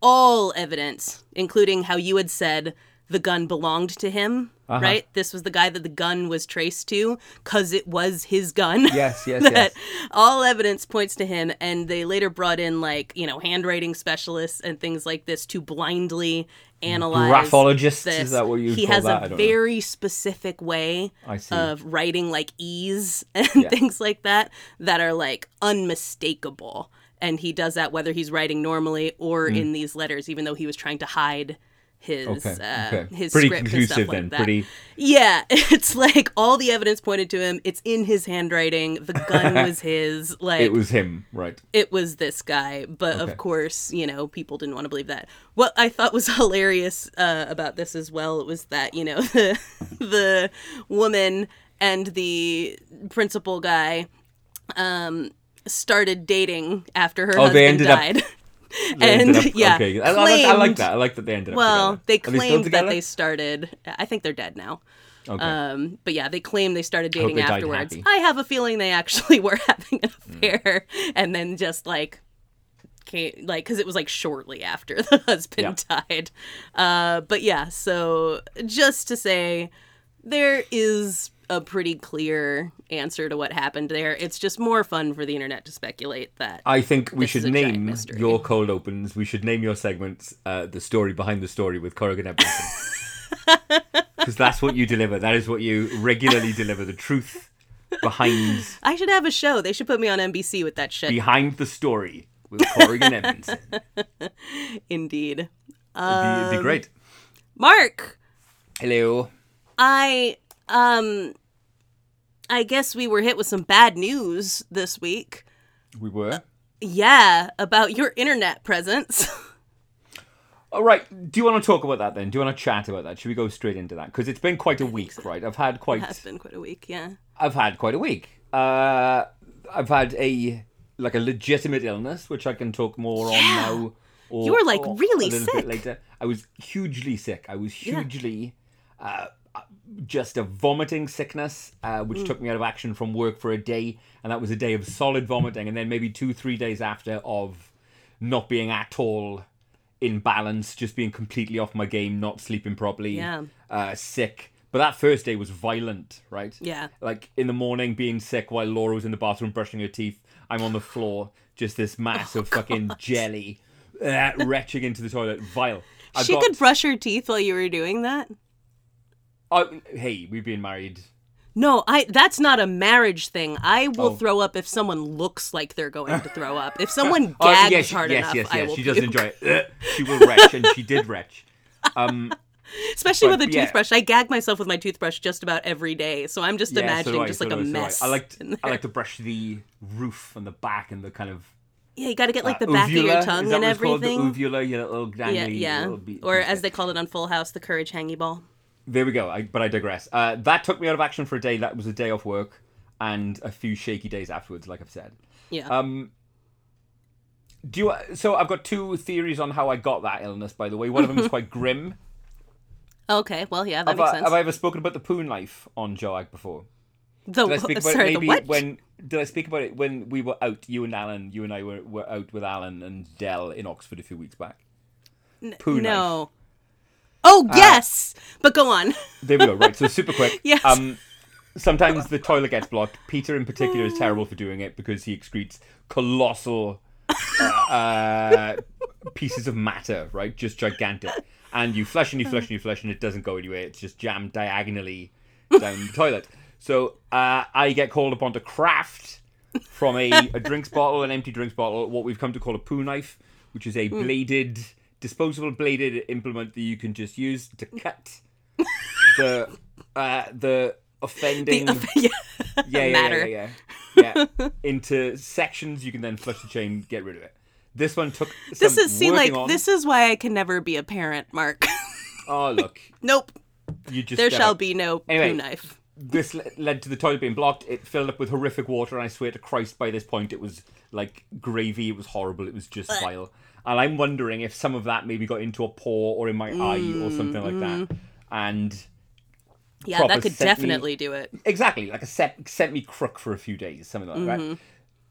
All evidence, including how you had said the gun belonged to him, Uh-huh. right? This was the guy that the gun was traced to because it was his gun. Yes, yes, [laughs] that yes. all evidence points to him and they later brought in like you know handwriting specialists and things like this to blindly analyze Graphologists, this. is that what you he call has that? A don't know. very specific way of writing like e's [laughs] and Yeah. things like that that are like unmistakable and he does that whether he's writing normally or in these letters even though he was trying to hide his Mm. Okay, uh, okay. his Pretty script and conclusive stuff like then, that. pretty- Yeah, [laughs] it's like all the evidence pointed to him. It's in his handwriting. The gun [laughs] was his. Like It was him, right? it was this guy. But Okay. of course, you know, people didn't want to believe that. What I thought was [laughs] hilarious uh, about this as well was that you know the the woman and the principal guy um, started dating after her Oh, husband they ended up- died. [laughs] They and ended up- yeah, okay. I, I like, I like that. I like that they ended up. Well, together. they claimed that they started. I think they're dead now. Okay. Um, but yeah, they claim they started dating they afterwards. I have a feeling they actually [laughs] were having an affair, and then just like, like, because it was like shortly after [laughs] the husband died. Uh, but yeah, so just to say, there is a pretty clear answer to what happened there. It's just more fun for the internet to speculate that. I think we should is a giant name your cold opens. We should name your segments uh, "The Story Behind the Story" with Corrigan Edmondson, because [laughs] that's what you deliver. That is what you regularly deliver. The truth behind I should have a show. They should put me on NBC with that shit. behind the story with Corrigan Edmondson. [laughs] It'd Indeed. be, Um, it'd be great. Mark, Hello. I um I guess we were hit with some bad news this week. We were. Yeah, about your internet presence. [laughs] All right. Do you want to talk about that then? Do you want to chat about that? Should we go straight into that? Because it's been quite a [laughs] week, right? I've had quite. it has been quite a week, yeah. I've had quite a week. Uh, I've had a like a legitimate illness, which I can talk more Yeah. on now. Or, You were, like, really a little sick. Bit later, I was hugely sick. I was Yeah. hugely uh, just a vomiting sickness, uh, Mm. which took me out of action from work for a day, and that was a day of solid vomiting, and then maybe two, three days after of not being at all in balance, just being completely off my game, not sleeping properly, Yeah. uh, sick. But that first day was violent, right? Yeah. Like in the morning, being sick while Laura was in the bathroom brushing her teeth. I'm on the floor, just this mass Oh, of fucking jelly, uh, retching into the toilet, vile. I've she got- could brush her teeth while you were doing that? Oh, hey, we've been married. No, I that's not a marriage thing. I will Oh. throw up if someone looks like they're going to throw up. If [laughs] someone Oh, gags yes, hard yes, enough, yes, I yes. will She does puke. enjoy it. [laughs] She will retch, and she did retch. Um, [laughs] Especially But, with a yeah. toothbrush. I gag myself with my toothbrush just about every day. So I'm just yeah, so imagining I, just so like a I, so I. mess. I like in there. I like to brush the roof and the back and the kind of Yeah, you got to get like uh, the back uvula. of your tongue and it's called? everything. The uvula, your little dangly yeah, yeah. little Or as they call it on Full House, the courage hangy ball. There we go. I, but I digress. Uh, that took me out of action for a day. That was a day off work, and a few shaky days afterwards. Like I've said. Yeah. Um, do you? So I've got two theories on how I got that illness. By the way, one of them is [laughs] quite grim. okay, well, yeah, that Have makes I, sense. have I ever spoken about the poo knife on Joag before? the, Did I speak about sorry, it maybe the what? when did I speak about it when we were out? You and Alan, you and I were, were out with Alan and Dell in Oxford a few weeks back. Poo knife. Oh yes, but go on. [laughs] There we go. Right. So [laughs] super quick. Yes. Um, sometimes the toilet gets blocked. Peter in particular is terrible for doing it because he excretes colossal uh, uh, [laughs] pieces of matter. Right, just gigantic. And you flush and you flush and you flush and it doesn't go anywhere. It's just jammed diagonally down the toilet. So uh, I get called upon to craft from a, a drinks bottle, an empty drinks bottle, what we've come to call a poo knife, which is a bladed, disposable bladed implement that you can just use to cut the uh, the offending [laughs] yeah. yeah, yeah, matter. yeah, yeah, yeah, into sections. You can then flush the chain, get rid of it. This one took. This is see like on. this is why I can never be a parent, Mark. [laughs] Oh look, [laughs] nope. you just There shall be no Anyway. knife. this led to the toilet being blocked. It filled up with horrific water, and I swear to Christ, by this point, it was like gravy. It was horrible. It was just vile. And I'm wondering if some of that maybe got into a pore or in my eye or mm, something like that. Mm-hmm. And Yeah, that could sent me- definitely do it. exactly, like a set sent me crook for a few days, something like that. Right? Mm-hmm.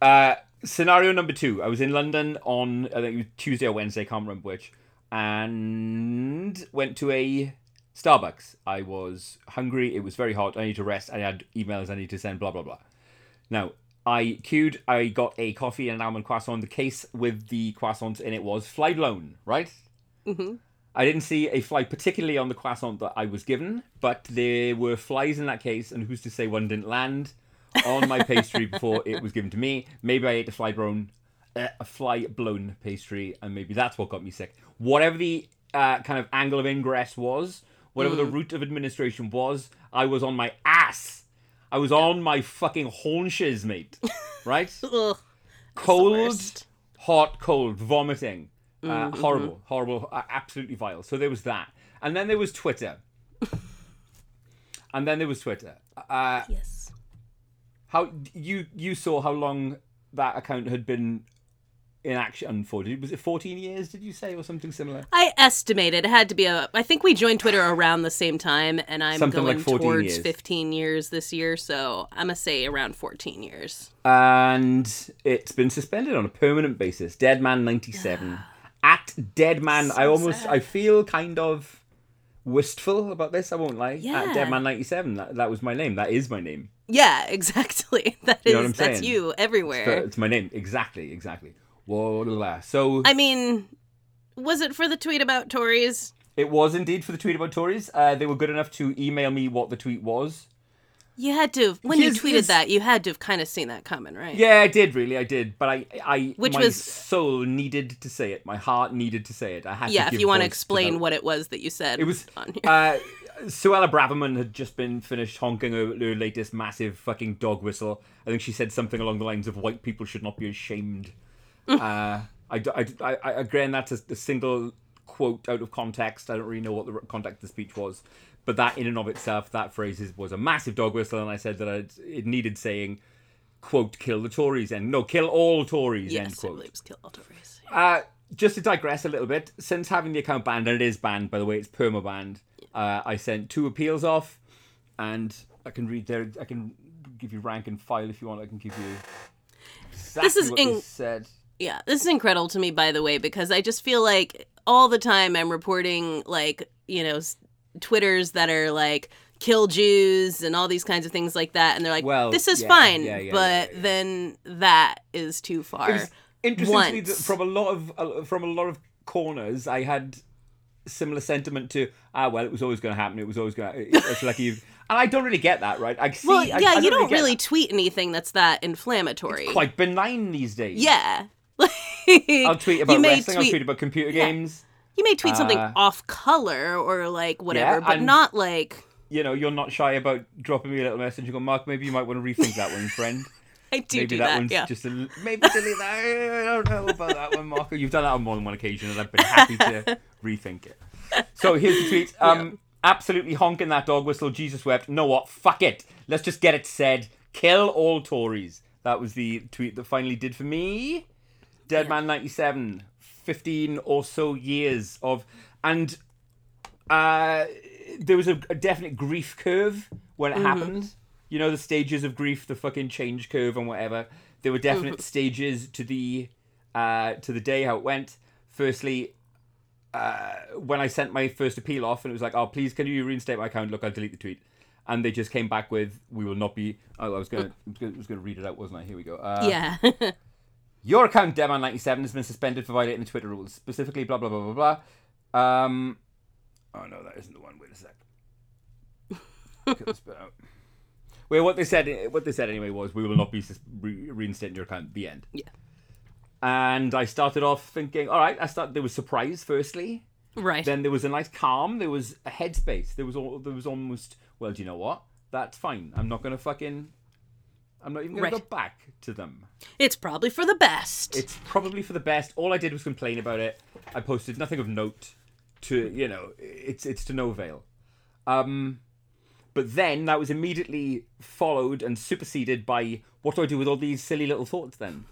Uh, scenario number two: I was in London on I think it was Tuesday or Wednesday, can't remember which, and went to a Starbucks. I was hungry. It was very hot. I need to rest. I had emails I need to send. Blah blah blah. Now I queued. I got a coffee and an almond croissant. The case with the croissants in it was fly blown. Right. I didn't see a fly particularly on the croissant that I was given, but there were flies in that case, and who's to say one didn't land on my pastry before it was given to me? Maybe I ate a fly blown, uh, a fly blown pastry, and maybe that's what got me sick. Whatever the uh, kind of angle of ingress was, whatever the route of administration was, I was on my ass. I was on my fucking haunches, mate. [laughs] Right? Ugh. cold, hot, cold, vomiting. Uh, horrible, horrible, uh, absolutely vile. So there was that, and then there was Twitter, [laughs] and then there was Twitter. Uh, Yes. how you you saw how long that account had been in action for? Did- Was it fourteen years? Did you say or something similar? I estimated it had to be a. I think we joined Twitter around the same time, and I'm Something like going 14 towards years. 15 years this year, so I'm gonna say around 14 years. and it's been suspended on a permanent basis. Deadman ninety seven [sighs] at Deadman. I almost sad. I feel kind of wistful about this. I won't lie. Yeah. At Deadman ninety seven. That, that was my name. That is my name. Yeah, [laughs] exactly. That is know what I'm that's you everywhere. So it's my name. Exactly. Exactly. Whoa. la, la. So I mean, was it for the tweet about Tories? it was indeed for the tweet about Tories. Uh, they were good enough to email me what the tweet was. You had to have, when you tweeted here's- that, you had to have kind of seen that coming, right? Yeah, I did really. I did. But I, I, Which my was- soul needed to say it. My heart needed to say it. I had. Yeah, to if you want to explain that. what it was that you said It was on here. uh, Suella Braverman had just been finished honking her, her latest massive fucking dog whistle. I think she said something along the lines of "white people should not be ashamed." [laughs] uh, I, I, I- I- again, that's a, a single quote out of context. I don't really know what the context of the speech was, but that in and of itself, that phrase is, was a massive dog whistle, and I said that I'd, it needed saying, "quote Kill the Tories," and no, kill all Tories. end yes, I quote. it was Kill All Tories. Uh, just to digress a little bit, since having the account banned, and it is banned, by the way, it's perma banned. Uh, I sent two appeals off, and I can read there. I can give you rank and file if you want. I can give you. Exactly is what in- they said. Yeah, this is incredible to me, by the way, because I just feel like all the time I'm reporting, like, you know, Twitters that are like, kill Jews and all these kinds of things like that. And they're like, Well, this is yeah, fine. yeah, yeah, but then that is too far. It was interesting to once. from a lot of uh, from a lot of corners, I had similar sentiment to ah well, it was always going to happen. It was always going. to... It's like you, [laughs] and I don't really get that, right? I see. well, I- yeah, I you don't get really tweet anything that's that inflammatory. quite benign these days. yeah. [laughs] I'll tweet about you wrestling. I'll tweet- tweet about computer yeah. games. You may tweet something Uh, off color or like whatever, Yeah, but not like you know, you're not shy about dropping me a little message and go, Mark, maybe you might want to rethink that one, friend. [laughs] I do maybe do that, that. one's yeah. just a maybe delete that. I don't know about that one, Mark. You've done that on more than one occasion, and I've been happy to [laughs] rethink it. So here's the tweet. Um, absolutely honking that dog whistle. Jesus wept. Know what? Fuck it. Let's just get it said. Kill all Tories. That was the tweet that finally did for me. Deadman97. 15 or so years of. And uh, there was a, a definite grief curve when it happened. you know the stages of grief, the fucking change curve and whatever. There were definite stages to the uh, to the day how it went. Firstly, uh, when I sent my first appeal off, and it was like, "Oh, please, can you reinstate my account? Look, I'll delete the tweet." And they just came back with, "We will not be." Oh, I was gonna, [laughs] I was gonna read it out, wasn't I? Here we go. Uh, yeah. [laughs] Your account, Deadman97, has been suspended for violating the Twitter rules. Specifically, blah, blah, blah, blah, blah. Um, oh, no, that isn't the one. Wait a sec. Get this bit out. Well, what they said, what they said anyway was, we will not be sus- re- reinstating your account. At the end. Yeah. And I started off thinking, all right. I started. There was surprise. Firstly, right. then there was a nice calm. There was a headspace. There was all. There was almost. Well, do you know what? That's fine. I'm not gonna fucking. I'm not even gonna go back to them. it's probably for the best. It's probably for the best. All I did was complain about it. I posted nothing of note. To you know, it's it's to no avail. Um, but then that was immediately followed and superseded by what do I do with all these silly little thoughts? Then,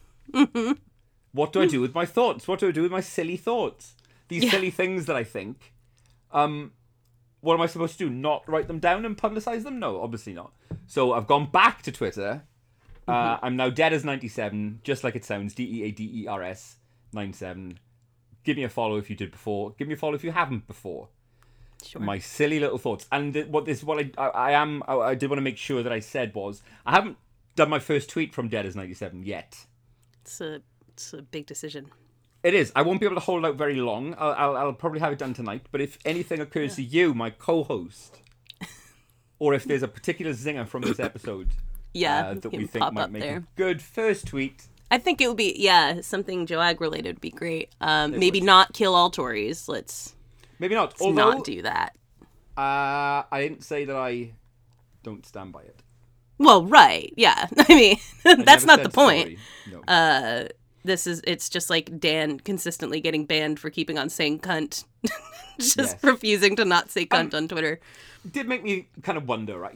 what do I do with my thoughts? What do I do with my silly thoughts? These Yeah. silly things that I think. Um, what am I supposed to do? Not write them down and publicize them? No, obviously not. So I've gone back to Twitter. Uh, I'm now dead as 97, just like it sounds. D E A D E R S 97. Give me a follow if you did before. Give me a follow if you haven't before. sure. My silly little thoughts. And th- what this, what I, I, I am, I, I did want to make sure that I said was, I haven't done my first tweet from Dead as 97 yet. it's a it's a big decision. It is. I won't be able to hold out very long. I'll, I'll, I'll probably have it done tonight. But if anything occurs to you, my co-host, or if there's a particular zinger from this episode Yeah, uh, that we think might make there. a good first tweet, I think it would be yeah something Joag related would be great. Um, maybe not kill all Tories. Let's, maybe not. let's Although not do that. uh, I didn't say that I don't stand by it. Well, right, yeah. [laughs] I mean, that's never not the point. No. Uh, this is it's just like Dan consistently getting banned for keeping on saying cunt, [laughs] just Yes. refusing to not say cunt on Twitter. did make me kind of wonder, right?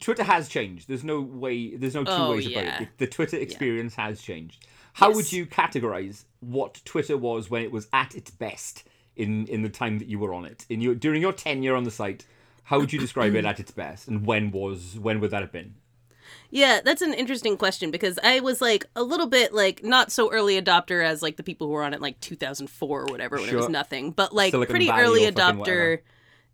Twitter has changed. There's no way. There's no two Oh, ways about it. The Twitter experience has changed. How would you categorize what Twitter was when it was at its best in in the time that you were on it? In your during your tenure on the site, how would you describe it [clears throat] at its best? And when was when would that have been? Yeah, that's an interesting question because I was like a little bit like not so early adopter as like the people who were on it like 2004 or whatever when it was nothing, but like Silicon pretty Valley early or fucking whatever. adopter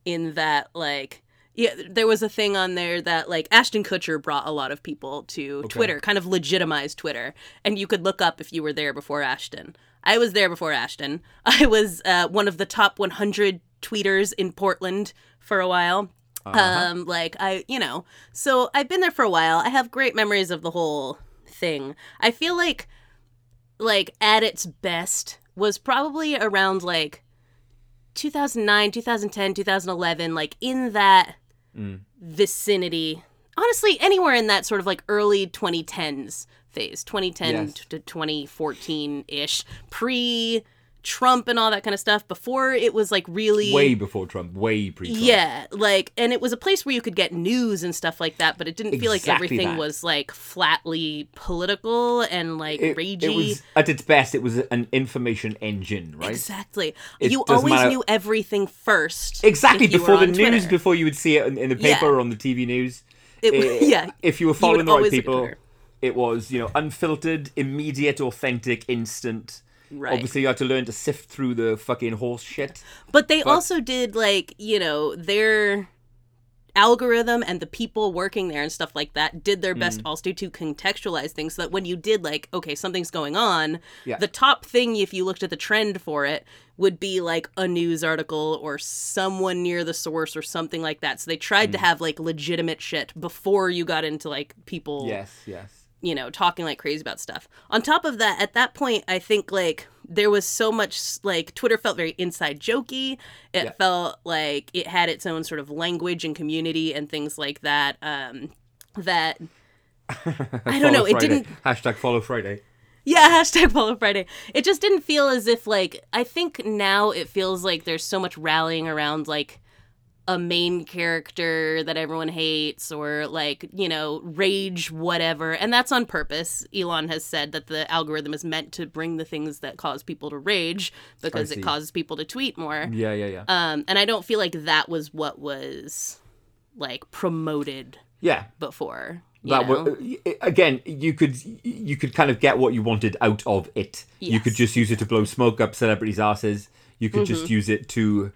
in that like yeah, there was a thing on there that like Ashton Kutcher brought a lot of people to Twitter, kind of legitimized Twitter, and you could look up if you were there before Ashton. I was there before Ashton. [laughs] I was uh, one of the top 100 tweeters in Portland for a while. Um, like I, you know, so I've been there for a while. I have great memories of the whole thing. I feel like, like at its best was probably around like 2009, 2010, 2011, like in that Mm. vicinity. Honestly, anywhere in that sort of like early 2010s phase, 2010 Yes. to 2014 ish, pre Trump and all that kind of stuff. Before it was like really Way before Trump. Way pre. Trump. yeah, like, and it was a place where you could get news and stuff like that, but it didn't feel like everything that. was like flatly political and like It, ragey. it was at its best. It was an information engine, right? Exactly. It you always matter- knew everything first. Exactly before the news, Twitter. before you would see it in, in the paper Yeah. or on the TV news. It, yeah. If you were following the right always look at people, it was you know unfiltered, immediate, authentic, instant. Right. Obviously, you had to learn to sift through the fucking horse shit. But they also did like, you know, their algorithm and the people working there and stuff like that did their Mm. best also to contextualize things so that when you did like, okay, something's going on, Yeah. the top thing if you looked at the trend for it would be like a news article or someone near the source or something like that. So they tried Mm. to have like legitimate shit before you got into like people Yes, yes. You know, talking like crazy about stuff. On top of that, at that point, I think like there was so much like Twitter felt very inside jokey. It Yeah. felt like it had its own sort of language and community and things like that. Um, that [laughs] I don't know. It didn't. Hashtag follow Friday. Yeah, [laughs] hashtag follow Friday. It just didn't feel as if like I think now it feels like there's so much rallying around like a main character that everyone hates or like, you know, rage whatever. And that's on purpose. Elon has said that the algorithm is meant to bring the things that cause people to rage because it causes people to tweet more. Yeah, yeah, yeah. Um and I don't feel like that was what was like promoted yeah. Before. That know? were, again, you could you could kind of get what you wanted out of it. You could just use it to blow smoke up celebrities' asses. You could just Mm-hmm. use it to uh,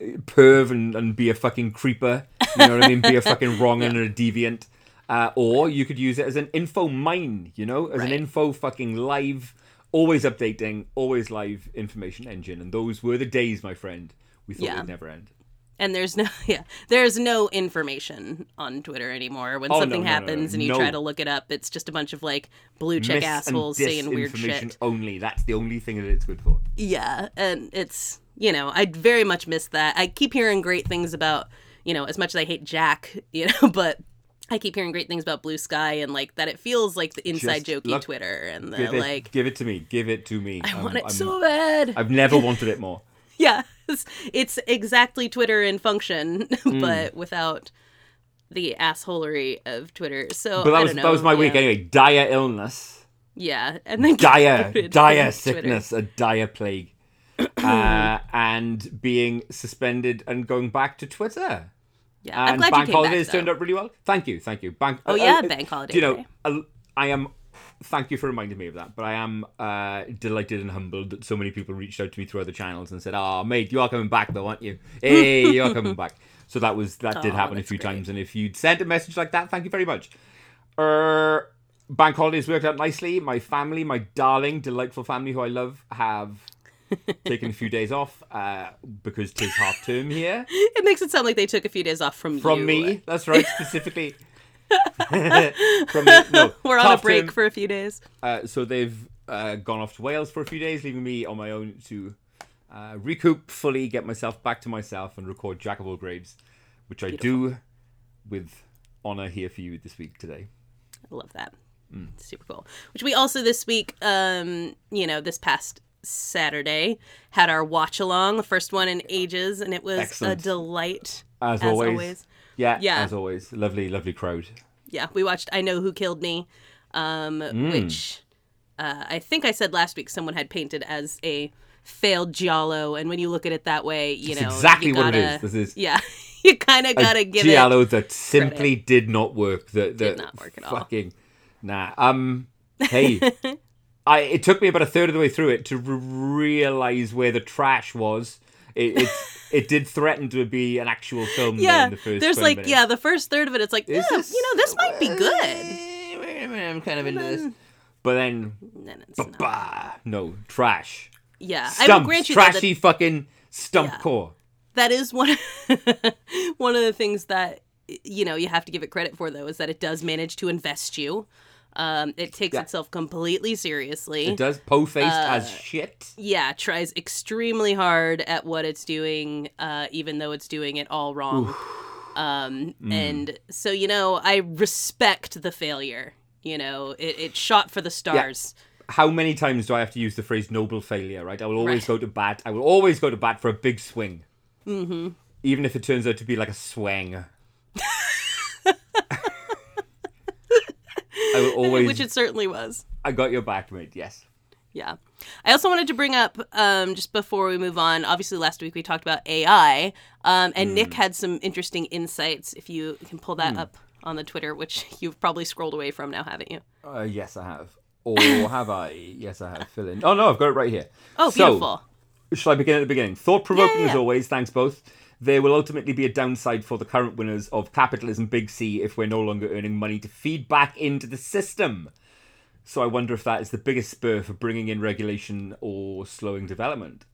perv and, and be a fucking creeper. You know what I mean? Be a [laughs] fucking wrong and a deviant. Uh, or you could use it as an info mine. You know, as an info fucking live, always updating, always live information engine. And those were the days, my friend. We thought Yeah. they'd never end. And there's no [laughs] yeah, there's no information on Twitter anymore. When Oh, no, something no, no, no, happens and you no. try to look it up, it's just a bunch of like blue check Mis- and assholes saying weird shit. Only that's the only thing that it's good for. Yeah, and it's you know I very much miss that. I keep hearing great things about you know as much as I hate Jack, [laughs] you know, but I keep hearing great things about Bluesky and like that it feels like the inside Just jokey look- Twitter and the Give it, like. give it to me. Give it to me. I I'm- want it I'm- so bad. I've never wanted it more. [laughs] yeah, it's, it's exactly Twitter in function, [laughs] but hmm. without the assholery of Twitter. So But that was don't that was know, my week anyway. Dire illness, Yeah, and then dire dire sickness, a dire plague, uh, and being suspended and going back to Twitter. Yeah, I'm And glad bank you came holidays back, turned out really well. Thank you, thank you. Bank. Oh, uh, yeah, uh, bank holiday You know, uh, I am. Thank you for reminding me of that. But I am uh, delighted and humbled that so many people reached out to me through other channels and said, "Oh, mate, you are coming back, though, aren't you? [laughs] Hey, you are coming back." So that was that did Oh, happen a few great. times. And if you'd sent a message like that, thank you very much. Uh, bank holidays worked out nicely. My family, my darling, delightful family who I love, have taken a few days off uh, because tis half term here It makes it sound like they took a few days off from from you. me. That's right, specifically. [laughs] from me. No, We're on a break term. for a few days. Uh, so they've uh, gone off to Wales for a few days, leaving me on my own to uh, recoup fully, get myself back to myself, and record Jack of all Graves, which I do with honor here for you this week today. I love that. Mm. Super cool. Which we also this week, um, you know, this past Saturday had our watch along, the first one in ages, and it was Excellent. a delight. As, As always. always. Yeah, Yeah. as always. Lovely, lovely crowd. Yeah, we watched I Know Who Killed Me, um, Mm. which uh, I think I said last week someone had painted as a failed giallo, and when you look at it that way, you That's know exactly you what it gotta, is. This is [laughs] yeah, you kind of gotta a give it. giallo that simply did not work. That that not work at all. fucking nah. Um, hey, [laughs] I it took me about a third of the way through it to r- realize where the trash was. It it, it did threaten to be an actual film. Yeah, in the first there's like minutes. yeah, the first third of it, it's like yeah, this- you know this might be good. Wait a minute, I'm kind of into this. But then, then it's not. bah, no trash. Yeah, I will Stumps, grant you that, trashy fucking stump Yeah. core. that is one [laughs] one of the things that you know you have to give it credit for though is that it does manage to invest you. Um, it takes Yeah. itself completely seriously. It does po faced Uh, as shit. yeah, tries extremely hard at what it's doing, uh, even though it's doing it all wrong. Um, Mm. And so, you know, I respect the failure. You know, it, it shot for the stars. how many times do I have to use the phrase noble failure, right? I will always Right. go to bat. I will always go to bat for a big swing. Mm-hmm. Even if it turns out to be like a swang. [laughs] I [laughs] will always. Which it certainly was. I got your back, mate. Yes. Yeah. I also wanted to bring up, um, just before we move on, obviously last week we talked about AI, um, and Nick had some interesting insights. If you can pull that up on the Twitter, which [laughs] you've probably scrolled away from now, haven't you? Uh, yes, I have. Or [laughs] have I? Yes, I have. Fill in. Oh no, I've got it right here. Oh, So, beautiful. Shall I begin at the beginning? Thought provoking Yeah, yeah, as always, thanks both. There will ultimately be a downside for the current winners of capitalism, Big C, if we're no longer earning money to feed back into the system. So I wonder if that is the biggest spur for bringing in regulation or slowing development.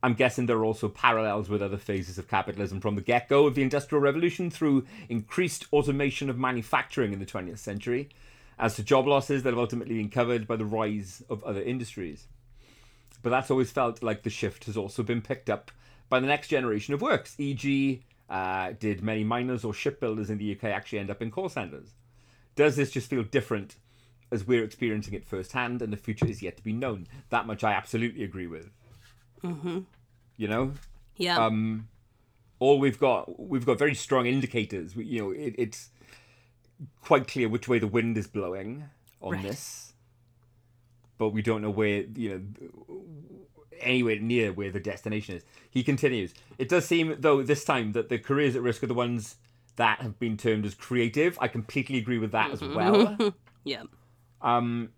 I'm guessing there are also parallels with other phases of capitalism from the get go of the Industrial Revolution through increased automation of manufacturing in the 20th century, as to job losses that have ultimately been covered by the rise of other industries but that's always felt like the shift has also been picked up by the next generation of works. E.g., uh, did many miners or shipbuilders in the UK actually end up in call centres? Does this just feel different as we're experiencing it firsthand and the future is yet to be known? That much I absolutely agree with. Mm-hmm. You know, Yeah. um, all we've got we've got very strong indicators. We, you know, it, it's quite clear which way the wind is blowing on Right. this, but we don't know where you know anywhere near where the destination is. He continues. It does seem though this time that the careers at risk are the ones that have been termed as creative. I completely agree with that as well. [laughs] Yeah. um,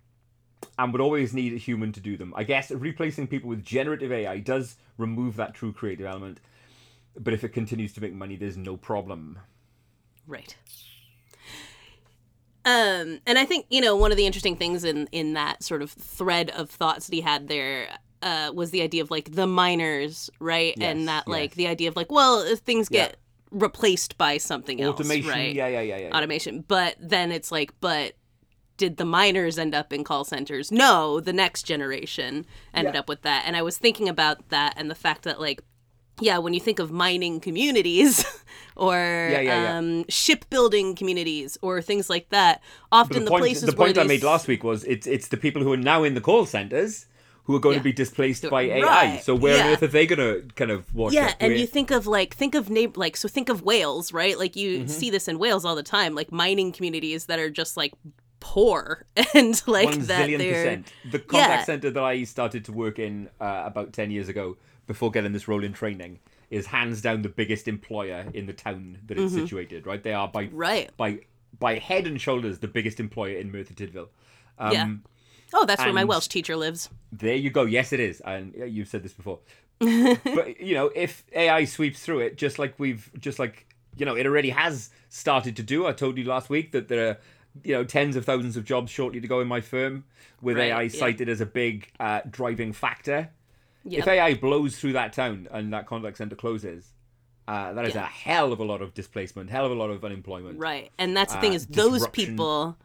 and would always need a human to do them. I guess replacing people with generative AI does remove that true creative element. But if it continues to make money, there's no problem. Right. Um, and I think you know one of the interesting things in in that sort of thread of thoughts that he had there uh, was the idea of like the miners, right? Yes, and that like yes. the idea of like, well, if things Yeah. get replaced by something else, Automation, right? yeah, yeah, yeah, yeah. yeah. Automation. But then it's like, but did the miners end up in call centers? No, the next generation ended Yeah. up with that. And I was thinking about that and the fact that like yeah, when you think of mining communities [laughs] or Yeah, yeah, yeah. um, shipbuilding communities or things like that, often the, the, point, places the point I made last week was it's it's the people who are now in the call centers who are going Yeah. to be displaced by AI. right, So where on earth are they going to kind of wash yeah and you think of like think of na- like so think of wales right like you Mm-hmm. see this in wales all the time like mining communities that are just like poor [laughs] and like one that zillion percent. The contact Yeah. center that I started to work in uh, about ten years ago, before getting this role in training, is hands down the biggest employer in the town that it's situated. Right, they are by Mm-hmm. right by by head and shoulders the biggest employer in Merthyr Tydfil. Um, Yeah. Oh that's where my welsh teacher lives There you go. Yes, it is, and you've said this before. [laughs] but you know, if AI sweeps through it, just like we've, just like you know, it already has started to do. I told you last week that there are, you know, tens of thousands of jobs shortly to go in my firm, with Right, AI yeah. cited as a big uh, driving factor. Yep. If AI blows through that town and that contact center closes, uh, that is Yeah. a hell of a lot of displacement, hell of a lot of unemployment. Right. And that's the thing uh, is those people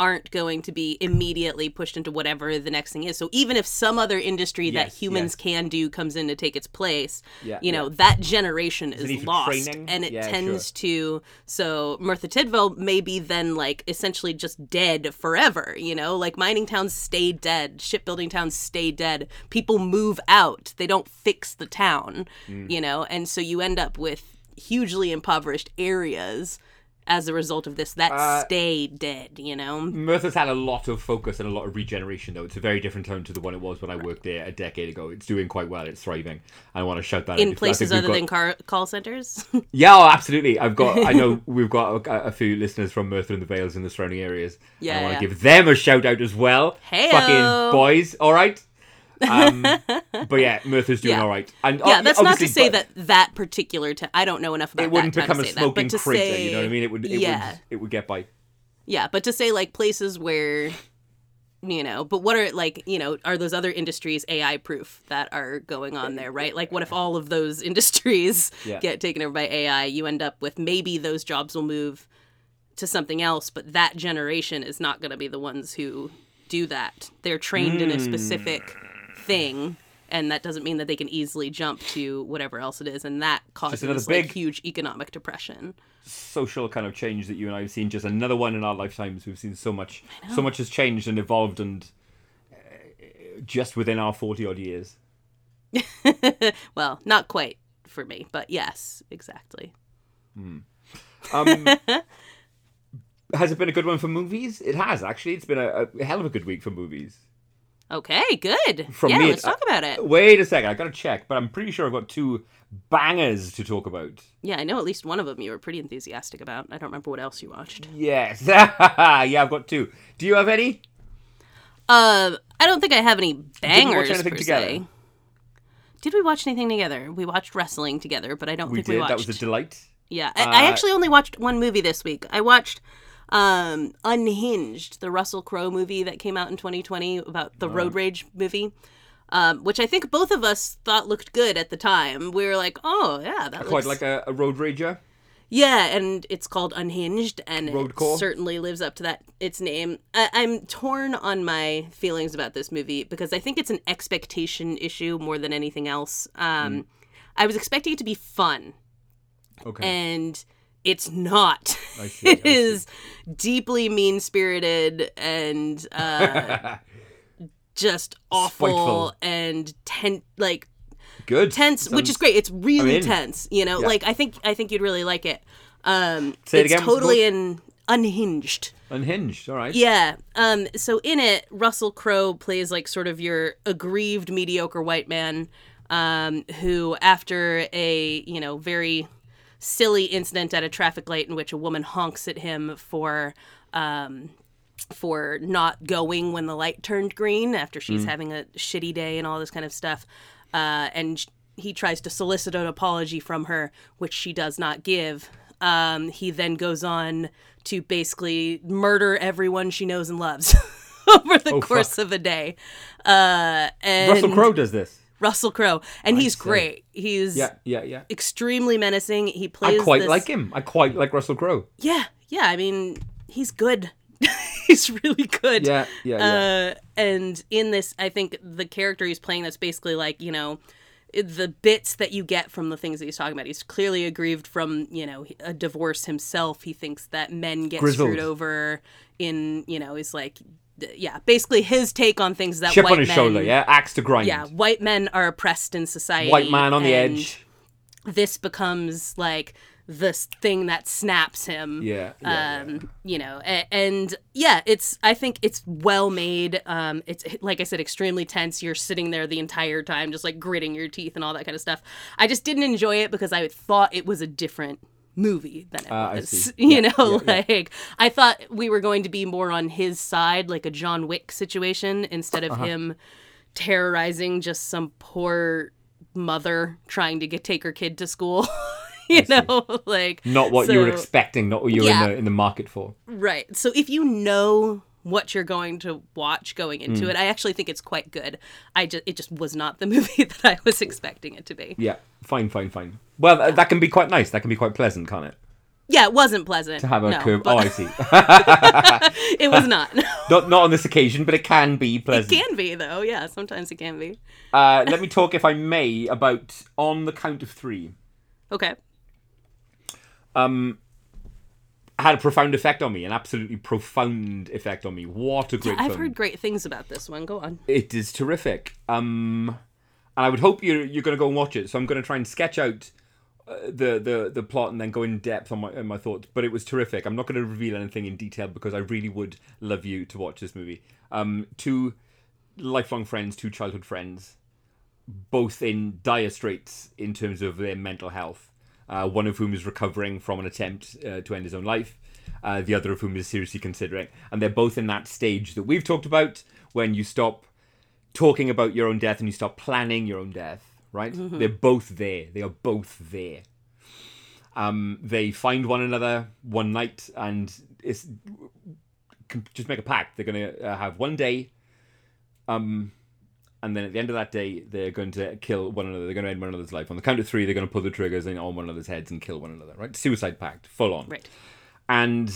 aren't going to be immediately pushed into whatever the next thing is. So even if some other industry that humans yes. can do comes in to take its place, Yeah, you know, yeah. that generation the is lost training? and it Yeah, tends to so Merthyr Tydfil may be then like essentially just dead forever, you know? Like mining towns stay dead, shipbuilding towns stay dead. People move out. They don't fix the town, Mm. you know? And so you end up with hugely impoverished areas as a result of this that Uh, stay dead, you know? Merthyr's had a lot of focus and a lot of regeneration, though. It's a very different tone to the one it was when I worked there a decade ago. It's doing quite well. It's thriving. I want to shout that out In places other got- than car- call centers. [laughs] Yeah, oh, absolutely. I've got. I know [laughs] we've got a, a few listeners from Merthyr and the Vales and the surrounding areas. Yeah, I want yeah. to give them a shout out as well. Hey, fucking boys. All right. Um, [laughs] but yeah, Merthyr's doing Yeah. all right. And yeah, that's not to say that that particular. I don't know enough about it wouldn't become to a say that, smoking crater. say, you know what I mean? It would. It yeah, would. It would get by. yeah, but to say like places where, you know, but what are like you know are those other industries AI proof that are going on there, right? Like, what if all of those [laughs] industries Yeah. get taken over by AI? You end up with maybe those jobs will move to something else, but that generation is not going to be the ones who do that. They're trained in a specific thing. And that doesn't mean that they can easily jump to whatever else it is, and that causes another like, big- huge economic depression. social kind of change that you and I have seen. Just another one in our lifetimes. We've seen so much. So much has changed and evolved, and uh, just within our forty odd years. [laughs] Well, not quite for me, but yes, exactly. Um, [laughs] has it been a good one for movies? It has actually. It's been a, a hell of a good week for movies. Okay, good. From yeah, me, let's it- talk about it. Wait a second, I gotta check, but I'm pretty sure I've got two bangers to talk about. Yeah, I know at least one of them you were pretty enthusiastic about. I don't remember what else you watched. Yes, [laughs] yeah, I've got two. Do you have any? Uh, I don't think I have any we watch bangers anything per together? se. Did we watch anything together? We watched wrestling together, but I don't We think did. we watched. That was a delight. Yeah, I, I Uh, actually only watched one movie this week. I watched um Unhinged, the Russell Crowe movie that came out in 2020 about the road rage movie. Um, which I think both of us thought looked good at the time. We were like, "Oh yeah, that Quite looks like a, a road rager. yeah." And it's called Unhinged, and it Roadcore? certainly lives up to that its name. I- I'm torn on my feelings about this movie because I think it's an expectation issue more than anything else. Um, Mm. I was expecting it to be fun, Okay. and it's not. See, [laughs] it is deeply mean spirited and uh, [laughs] just awful Spiteful. and ten like Good. tense, which is great. It's really in. tense. You know, Yeah. like I think I think you'd really like it. Um, Say it it's again, totally an unhinged. Unhinged. All right. Yeah. Um. So in it, Russell Crowe plays like sort of your aggrieved, mediocre white man, um, who after a you know very silly incident at a traffic light in which a woman honks at him for um, for not going when the light turned green after she's having a shitty day and all this kind of stuff. Uh, and he tries to solicit an apology from her, which she does not give. Um, he then goes on to basically murder everyone she knows and loves [laughs] over the Oh, course of a day. Uh, and Russell Crowe does this. Russell Crowe, and he's see. great. He's Yeah, yeah, yeah. extremely menacing. He plays. I quite this- like him. I quite like Russell Crowe. Yeah, yeah. I mean, he's good. [laughs] he's really good. Yeah, yeah, yeah. Uh, and in this, I think the character he's playing that's basically like you know the bits that you get from the things that he's talking about. He's clearly aggrieved from you know a divorce himself. He thinks that men get Grizzled. screwed over. In you know, he's like, yeah, basically his take on things that Chip white on his men, shoulder, yeah? Axe to grind. yeah, white men are oppressed in society. White man on the edge. This becomes like this thing that snaps him. Yeah, yeah, um, you know, and, and yeah, it's. I think it's well made. Um, it's like I said, extremely tense. You're sitting there the entire time, just like gritting your teeth and all that kind of stuff. I just didn't enjoy it because I thought it was a different movie than it I was. [laughs] You Yeah, know, yeah, yeah. like I thought we were going to be more on his side, like a John Wick situation, instead of Uh-huh. him terrorizing just some poor mother trying to get take her kid to school. [laughs] you know, [laughs] like Not what you were expecting, not what you were Yeah. in the in the market for. Right. So if you know what you're going to watch going Mm. into it, I actually think it's quite good. I just it just was not the [laughs] movie that I was expecting it to be. Yeah, fine, fine, fine. Well, th- that can be quite nice. That can be quite pleasant, can't it? Yeah, it wasn't pleasant. To have a no, curve. but Oh, I see. [laughs] it was not. [laughs] not not on this occasion, but it can be pleasant. it can be though. Yeah, sometimes it can be. Uh, let me talk, if I may, about on the count of three. Okay. Um, had a profound effect on me, an absolutely profound effect on me. What a great I've film! heard great things about this one. Go on. It is terrific. Um, and I would hope you're you're going to go and watch it. So I'm going to try and sketch out uh, the the the plot and then go in depth on my on my thoughts. But it was terrific. I'm not going to reveal anything in detail because I really would love you to watch this movie. Um, two lifelong friends, two childhood friends, both in dire straits in terms of their mental health. Uh, one of whom is recovering from an attempt uh, to end his own life. Uh, the other of whom is seriously considering, and they're both in that stage that we've talked about when you stop talking about your own death and you start planning your own death, right? They're both there. They are both there. Um, they find one another one night and it's just make a pact. They're going to uh, have one day, um, and then at the end of that day, they're going to kill one another. They're going to end one another's life. On the count of three, they're going to pull the triggers in on one another's heads and kill one another. Right? Suicide pact, full on Right. and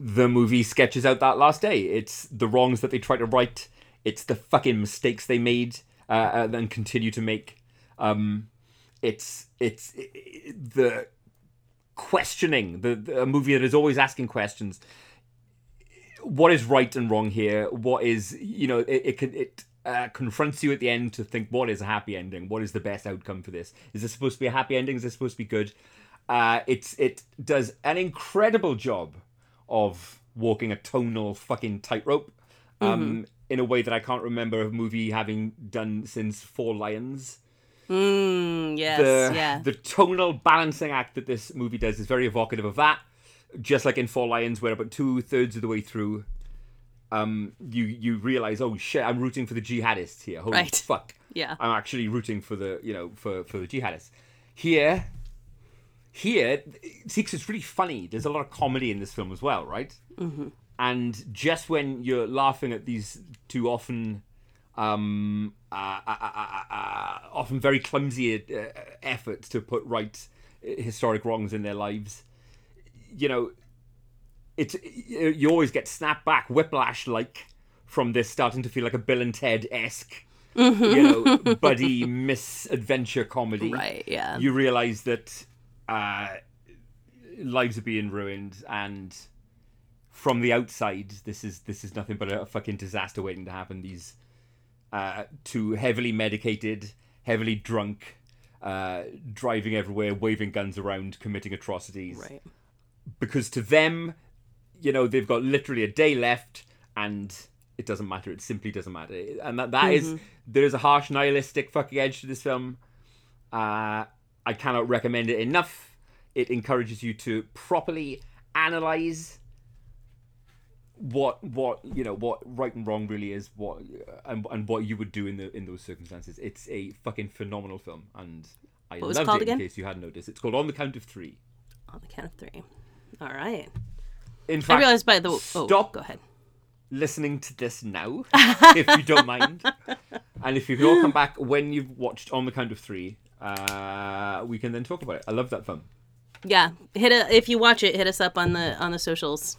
the movie sketches out that last day. It's the wrongs that they try to right. It's the fucking mistakes they made uh, and then continue to make. Um, it's it's i- i- the questioning the, the a movie that is always asking questions. What is right and wrong here? What is you know it it, can, it uh, confronts you at the end to think what is a happy ending? What is the best outcome for this? Is this supposed to be a happy ending? Is this supposed to be good? Uh, it's it does an incredible job of walking a tonal fucking tightrope um, in a way that I can't remember a movie having done since Four Lions. Mm, yes. The yeah. the tonal balancing act that this movie does is very evocative of that. Just like in Four Lions, where about two thirds of the way through, um, you you realize, oh shit, I'm rooting for the jihadists here. Holy Right. fuck! Yeah. I'm actually rooting for the you know for for the jihadists. Here, here, 'cause is really funny. There's a lot of comedy in this film as well, right? Mm-hmm. And just when you're laughing at these two often, um, uh, uh, uh, uh, uh, often very clumsy uh, efforts to put right uh, historic wrongs in their lives, you know, it's you always get snapped back, whiplash like from this starting to feel like a Bill and Ted esque, you know, [laughs] buddy misadventure comedy Right. Yeah. you realize that uh, lives are being ruined and from the outside this is this is nothing but a, fucking disaster waiting to happen these uh, two heavily medicated heavily drunk uh, driving everywhere waving guns around committing atrocities right. because to them, you know, they've got literally a day left and it doesn't matter. It simply doesn't matter. And that, that is there's a harsh nihilistic fucking edge to this film. Uh, I cannot recommend it enough. it encourages you to properly analyze what what you know what right and wrong really is what and, and what you would do in the in those circumstances it's a fucking phenomenal film and i it loved it again? in case you hadn't noticed it's called on the count of three On the count of three. All right. In fact, I realized by the. Oh, stop. go ahead. listening to this now [laughs] if you don't mind and if you can all come back when you've watched on the count of three uh we can then talk about it i love that film Yeah, hit a if you watch it, hit us up on the on the socials.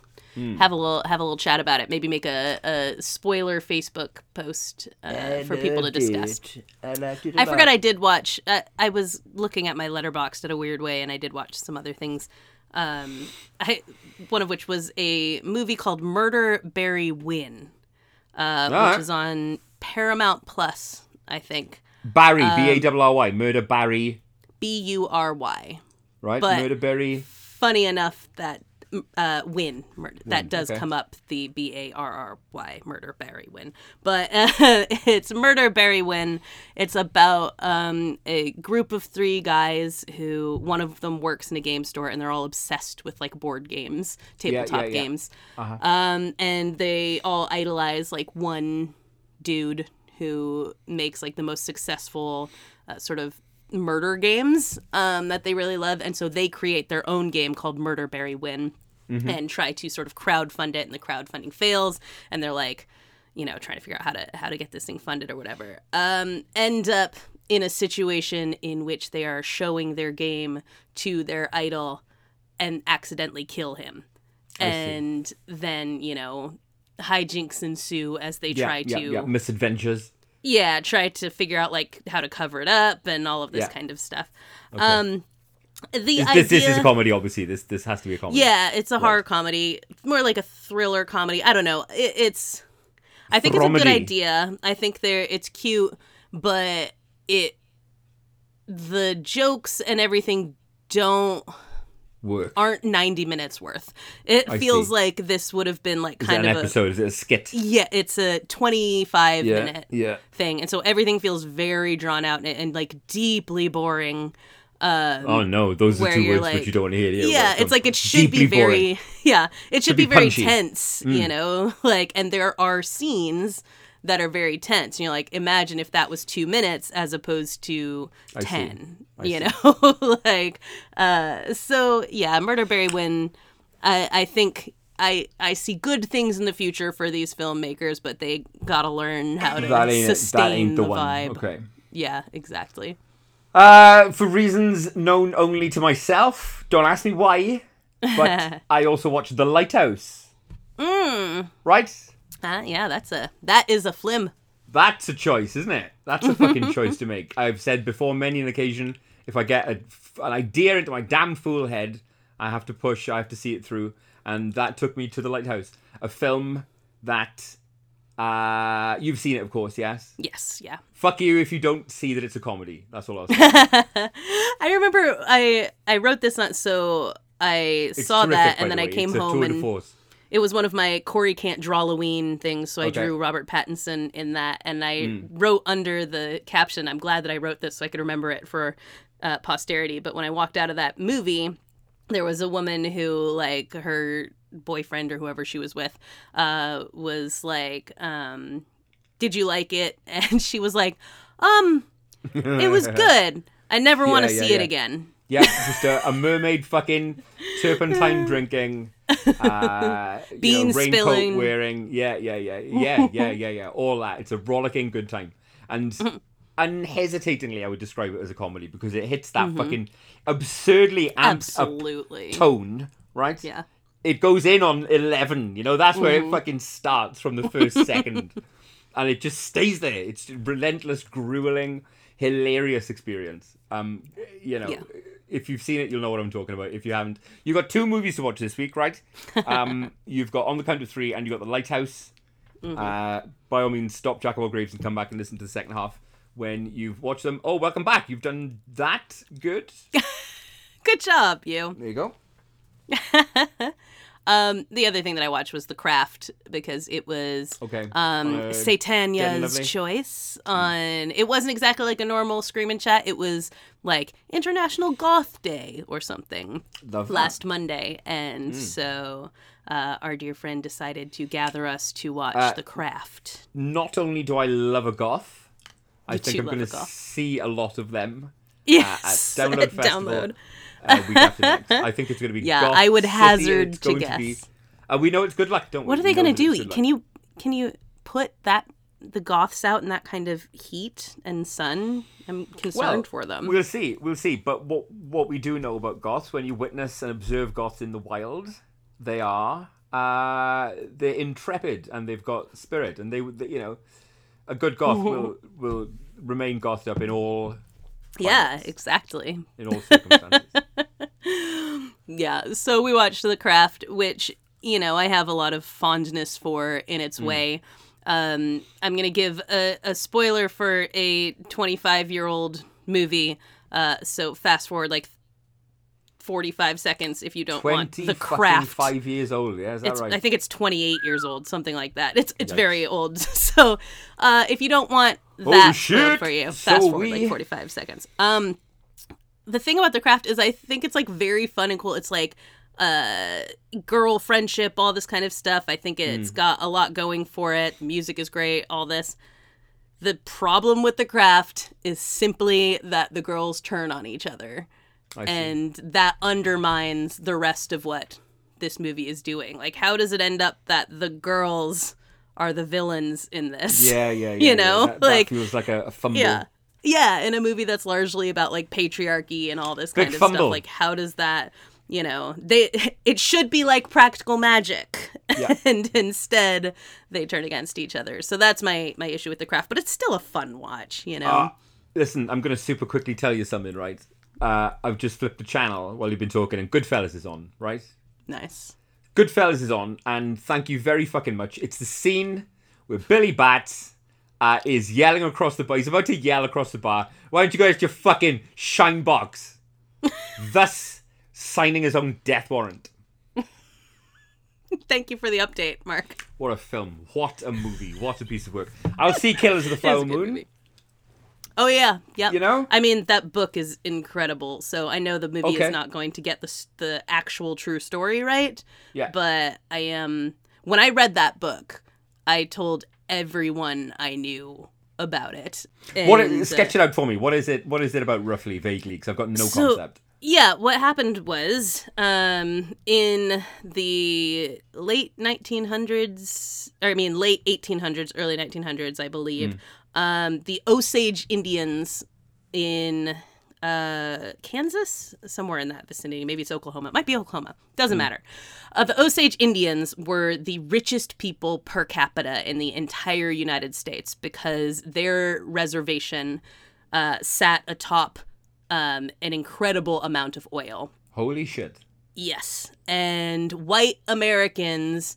Have a little have a little chat about it. Maybe make a, a spoiler Facebook post uh, for people to discuss. I I forgot I did watch. Uh, I was looking at my Letterboxd in a weird way, and I did watch some other things. Um, I one of which was a movie called Murder Bury Win, uh, Alright. which is on Paramount Plus, I think. barry Um, b-a-r-r-y murder bury B U R Y. right but- murder barry Funny enough that uh, Win murder that does okay. come up the B A R R Y Murder Barry Win, but [laughs] uh, it's Murder Bury Win. It's about um, a group of three guys who one of them works in a game store and they're all obsessed with like board games, tabletop yeah, yeah. games, um, and they all idolize like one dude who makes like the most successful uh, sort of murder games um, that they really love and so they create their own game called murder bury win and try to sort of crowdfund it and the crowdfunding fails and they're like you know trying to figure out how to how to get this thing funded or whatever. Um, end up in a situation in which they are showing their game to their idol and accidentally kill him. And then you know hijinks ensue as they yeah, try yeah, to yeah. misadventures yeah try to figure out like how to cover it up and all of this Yeah. kind of stuff. Um the this, idea this is a comedy obviously. This this has to be a comedy. Yeah it's a horror comedy. More like a thriller comedy. I don't know. It, it's i think it's a good idea. I think they're it's cute but it the jokes and everything don't work aren't 90 minutes worth it I feels see. like this would have been like kind an of a episode is it a skit yeah it's a 25 yeah minute yeah thing and so everything feels very drawn out and, and like deeply boring um oh no those are two words like- which you don't want to hear yeah, it's like it should be Deeply boring. very [laughs] yeah it should, be be, very punchy. Mm. tense you know [laughs] like and there are scenes that are very tense and you're like imagine if that was two minutes as opposed to see. 10 I you see. know [laughs] like uh so yeah murder bury win i i think I, I see good things in the future for these filmmakers, but they gotta learn how to sustain that ain't the, the, one vibe. okay Yeah, exactly. Uh, for reasons known only to myself. Don't ask me why. But [laughs] I also watched The Lighthouse. Mm. Right? Uh, yeah, that's a that is a flim. That's a choice, isn't it? That's a fucking [laughs] choice to make. I've said before many an occasion, if I get a, an idea into my damn fool head, I have to push, I have to see it through. And that took me to The Lighthouse, a film that uh, you've seen it, of course, yes? Yes, yeah. Fuck you if you don't see that it's a comedy. That's all I'll [laughs] say. I remember I I wrote this on so I It's saw that and then I came home and. It was one of my CoRri can't draw Halloween things, so I Okay. drew Robert Pattinson in that, and I Hmm. wrote under the caption. I'm glad that I wrote this so I could remember it for uh, posterity. But when I walked out of that movie, there was a woman who, like, her boyfriend or whoever she was with, uh, was like, um, "Did you like it?" [laughs] And she was like, "Um, it was [laughs] good. I never want to Yeah, yeah, see it again." Yeah, [laughs] just a, a mermaid fucking turpentine drinking, uh, you know, Bean raincoat spilling. wearing. Yeah, yeah, yeah, yeah, yeah, yeah, yeah. All that. It's a rollicking good time, and [laughs] unhesitatingly, I would describe it as a comedy because it hits that fucking absurdly Absolutely. tone, right? Yeah. It goes in on eleven. You know, that's where Mm-hmm. it fucking starts from the first [laughs] second, and it just stays there. It's relentless, grueling, hilarious experience. Um, you know, Yeah. If you've seen it, you'll know what I'm talking about. If you haven't, you've got two movies to watch this week, right? [laughs] Um, you've got On the Count of Three, and you've got The Lighthouse. Mm-hmm. Uh, by all means, stop Jack of all Graves and come back and listen to the second half when you've watched them. Oh, welcome back! You've done that. Good. [laughs] Good job, you. There you go. [laughs] Um, the other thing that I watched was The Craft because it was Okay. um Uh, Satania's choice on it wasn't exactly like a normal scream and chat it was like international goth day or something Love that. last monday and Hmm. so uh, our dear friend decided to gather us to watch Uh, the craft Not only do I love a goth, I You think I'm going to see a lot of them yes at [laughs] Download Festival. download uh, week after next. I think it's going to be Yeah, goth I would city, hazard it's to guess. be- uh, we know it's good luck, don't we? what are they going to do can you can you put that the goths out in that kind of heat and sun i'm concerned for them We'll see. We'll see. But what what we do know about goths, when you witness and observe goths in the wild, they are uh, they're intrepid and they've got spirit, and they, they you know, a good goth will will remain gothed up in all yeah exactly in all circumstances. [laughs] Yeah, so we watched The Craft, which, you know, I have a lot of fondness for in Mm. its way. Um, I'm going to give a, a spoiler for a 25 year old movie. Uh, so fast forward like 45 seconds if you don't want The Craft. five years old. Yeah, is that It's, right? I think it's 28 years old, something like that. It's it's Yikes. very old. [laughs] So uh, if you don't want that for you, so fast forward we- like 45 seconds. Um, the thing about the craft is I think it's like very fun and cool. It's like uh girl friendship, all this kind of stuff. I think it's got a lot going for it. Music is great, all this. The problem with the craft is simply that the girls turn on each other I see. and that undermines the rest of what this movie is doing. Like, how does it end up that the girls are the villains in this? yeah, yeah, [laughs] yeah. you yeah. know, that, that like- feels like a, a fumble. yeah, yeah. In a movie that's largely about like patriarchy and all this Big kind of fumble. stuff, like how does that? You know, they [laughs] it should be like practical magic, Yeah. [laughs] and instead they turn against each other. So that's my my issue with the craft. But it's still a fun watch, you know. Uh, listen, I'm going to super quickly tell you something, right? Uh, I've just flipped the channel while you've been talking, and Goodfellas is on, right? nice. Goodfellas is on, and thank you very fucking much. It's the scene where Billy Batts uh, is yelling across the bar. He's about to yell across the bar. Why don't you go to your fucking shine box? [laughs] Thus signing his own death warrant. Thank you for the update, Mark. What a film. What a movie. What a piece of work. I'll see Killers of the [laughs] Flower Moon. movie. Oh yeah, yeah. You know? I mean, that book is incredible. So I know the movie Okay. is not going to get the the actual true story right. Yeah. But I am when I read that book, I told everyone I knew about it. What uh, sketch it out for me. What is it? What is it about roughly, vaguely? Because I've got no So- concept. Yeah, what happened was um, in the late 1900s, or I mean, late 1800s, early 1900s, I believe, um, the Osage Indians in uh, Kansas, somewhere in that vicinity, maybe it's Oklahoma, it might be Oklahoma, doesn't matter. Uh, the Osage Indians were the richest people per capita in the entire United States because their reservation uh, sat atop um, an incredible amount of oil. Holy shit. Yes. And white Americans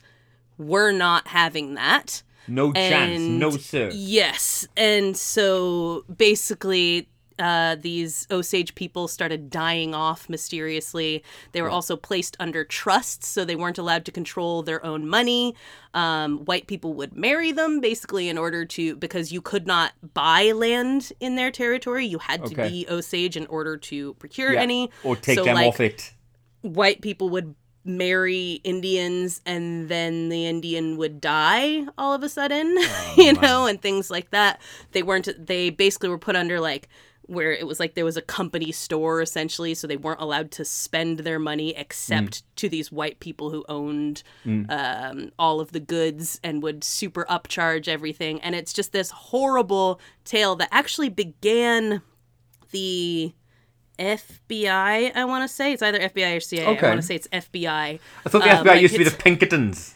were not having that. No chance. No sir. Yes. And so basically, uh, these Osage people started dying off mysteriously. They were also placed under trusts, so they weren't allowed to control their own money. Um, white people would marry them basically in order to, because you could not buy land in their territory. You had to Okay. be Osage in order to procure Yeah. any. Or take So, them like, off it. white people would marry Indians and then the Indian would die all of a sudden, [laughs] you know, and things like that. They weren't, they basically were put under like, where it was like there was a company store essentially, so they weren't allowed to spend their money except to these white people who owned um, all of the goods and would super upcharge everything. And it's just this horrible tale that actually began the FBI, I want to say. It's either FBI or CIA. Okay. I want to say it's FBI. I thought the um, FBI like used to be the Pinkertons.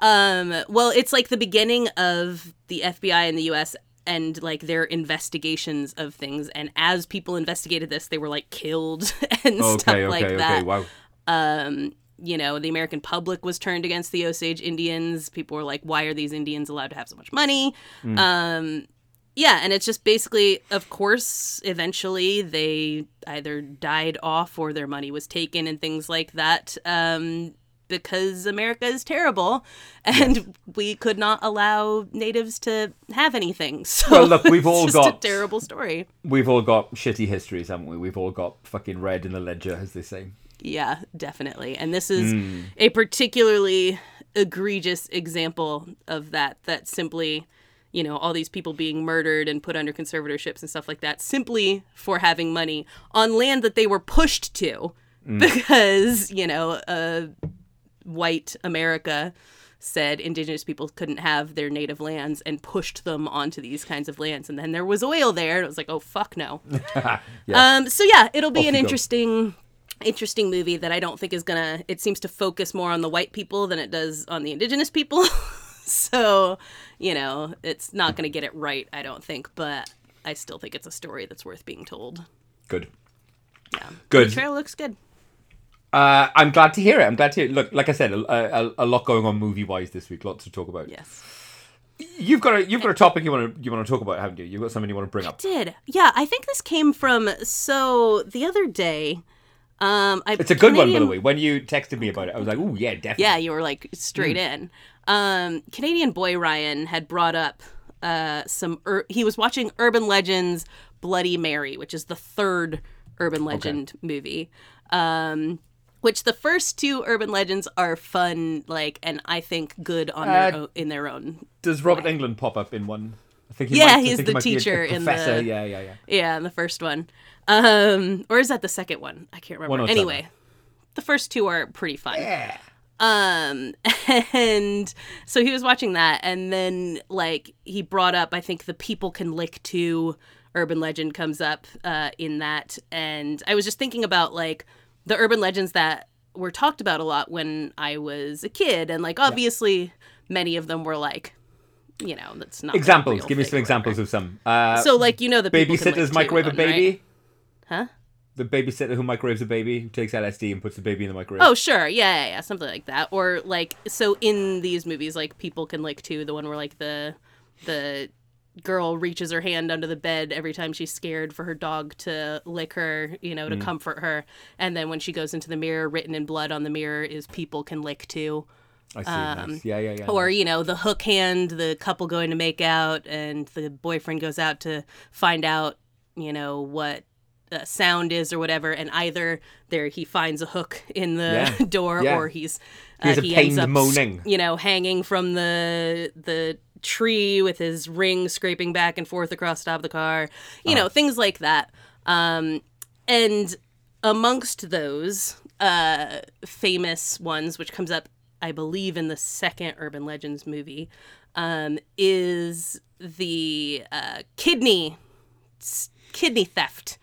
Um, well, it's like the beginning of the FBI in the US and like their investigations of things. And as people investigated this, they were like killed [laughs] and stuff Okay, okay, like okay. that. Wow. Um, you know, the American public was turned against the Osage Indians. People were like, why are these Indians allowed to have so much money? Hmm. Um, yeah, and it's just basically, of course, eventually they either died off or their money was taken and things like that. Um, because America is terrible and we could not allow natives to have anything. [laughs] So Well, look, we've all just got- a terrible story. We've all got shitty histories, haven't we? We've all got fucking red in the ledger, as they say. Yeah, definitely. And this is Hmm. a particularly egregious example of that that simply you know all these people being murdered and put under conservatorships and stuff like that simply for having money on land that they were pushed to Hmm. because you know uh, white america said indigenous people couldn't have their native lands and pushed them onto these kinds of lands and then there was oil there and it was like oh fuck no [laughs] um so yeah it'll be Off an go. interesting interesting movie that I don't think is gonna. It seems to focus more on the white people than it does on the indigenous people. [laughs] [laughs] so, you know, it's not gonna get it right. I don't think, but I still think it's a story that's worth being told. Good. Yeah, Good. The trailer looks good. Uh, I'm glad to hear it. I'm glad to hear it. Look, like I said, a, a, a lot going on movie wise this week. Lots to talk about. Yes, You've got a you've got a topic you want to you want to talk about, haven't you? You've got something you want to bring up. did yeah. I think this came from so the other day. Um, I, It's a good one, by the way. When you texted me about it, I was like, "Oh yeah, definitely." Yeah, you were like straight Hmm. in. Um, Canadian boy Ryan had brought up uh, some. Ur- he was watching Urban Legends Bloody Mary, which is the third Urban Legend movie. Um, which the first two Urban Legends are fun, like, and I think good on their Uh, own, in their own. Does Robert Englund pop up in one? I think Yeah, might, he's think the he might be a- a teacher in the- Yeah, yeah, yeah. Yeah, in the first one. Um, or is that the second one? I can't remember. Anyway, the first two are pretty fun. Yeah. Um, [laughs] and so he was watching that, and then like he brought up, I think the people can lick too. Urban legend comes up uh, in that, and I was just thinking about like the urban legends that were talked about a lot when I was a kid, and like obviously many of them were like, you know, that's not Examples. Give me some examples of some. Uh, So like you know the babysitters microwave a one, right? baby. huh? The babysitter who microwaves a baby, who takes out LSD and puts the baby in the microwave. Oh, sure. Yeah, yeah, yeah, something like that. Or like so in these movies like people can lick too, the one where like the the girl reaches her hand under the bed every time she's scared for her dog to lick her, you know, to comfort her. And then when she goes into the mirror, written in blood on the mirror is people can lick too. I see. nice. Yeah, yeah, yeah. um, Or, you know, the hook hand, the couple going to make out and the boyfriend goes out to find out, you know, what uh, sound is or whatever and either there he finds a hook in the Yeah. [laughs] door Yeah. or he's uh, He ends up moaning. you know hanging from the the tree with his ring scraping back and forth across the top of the car you know things like that um and amongst those uh famous ones which comes up i believe in the second urban legends movie um is the uh kidney kidney theft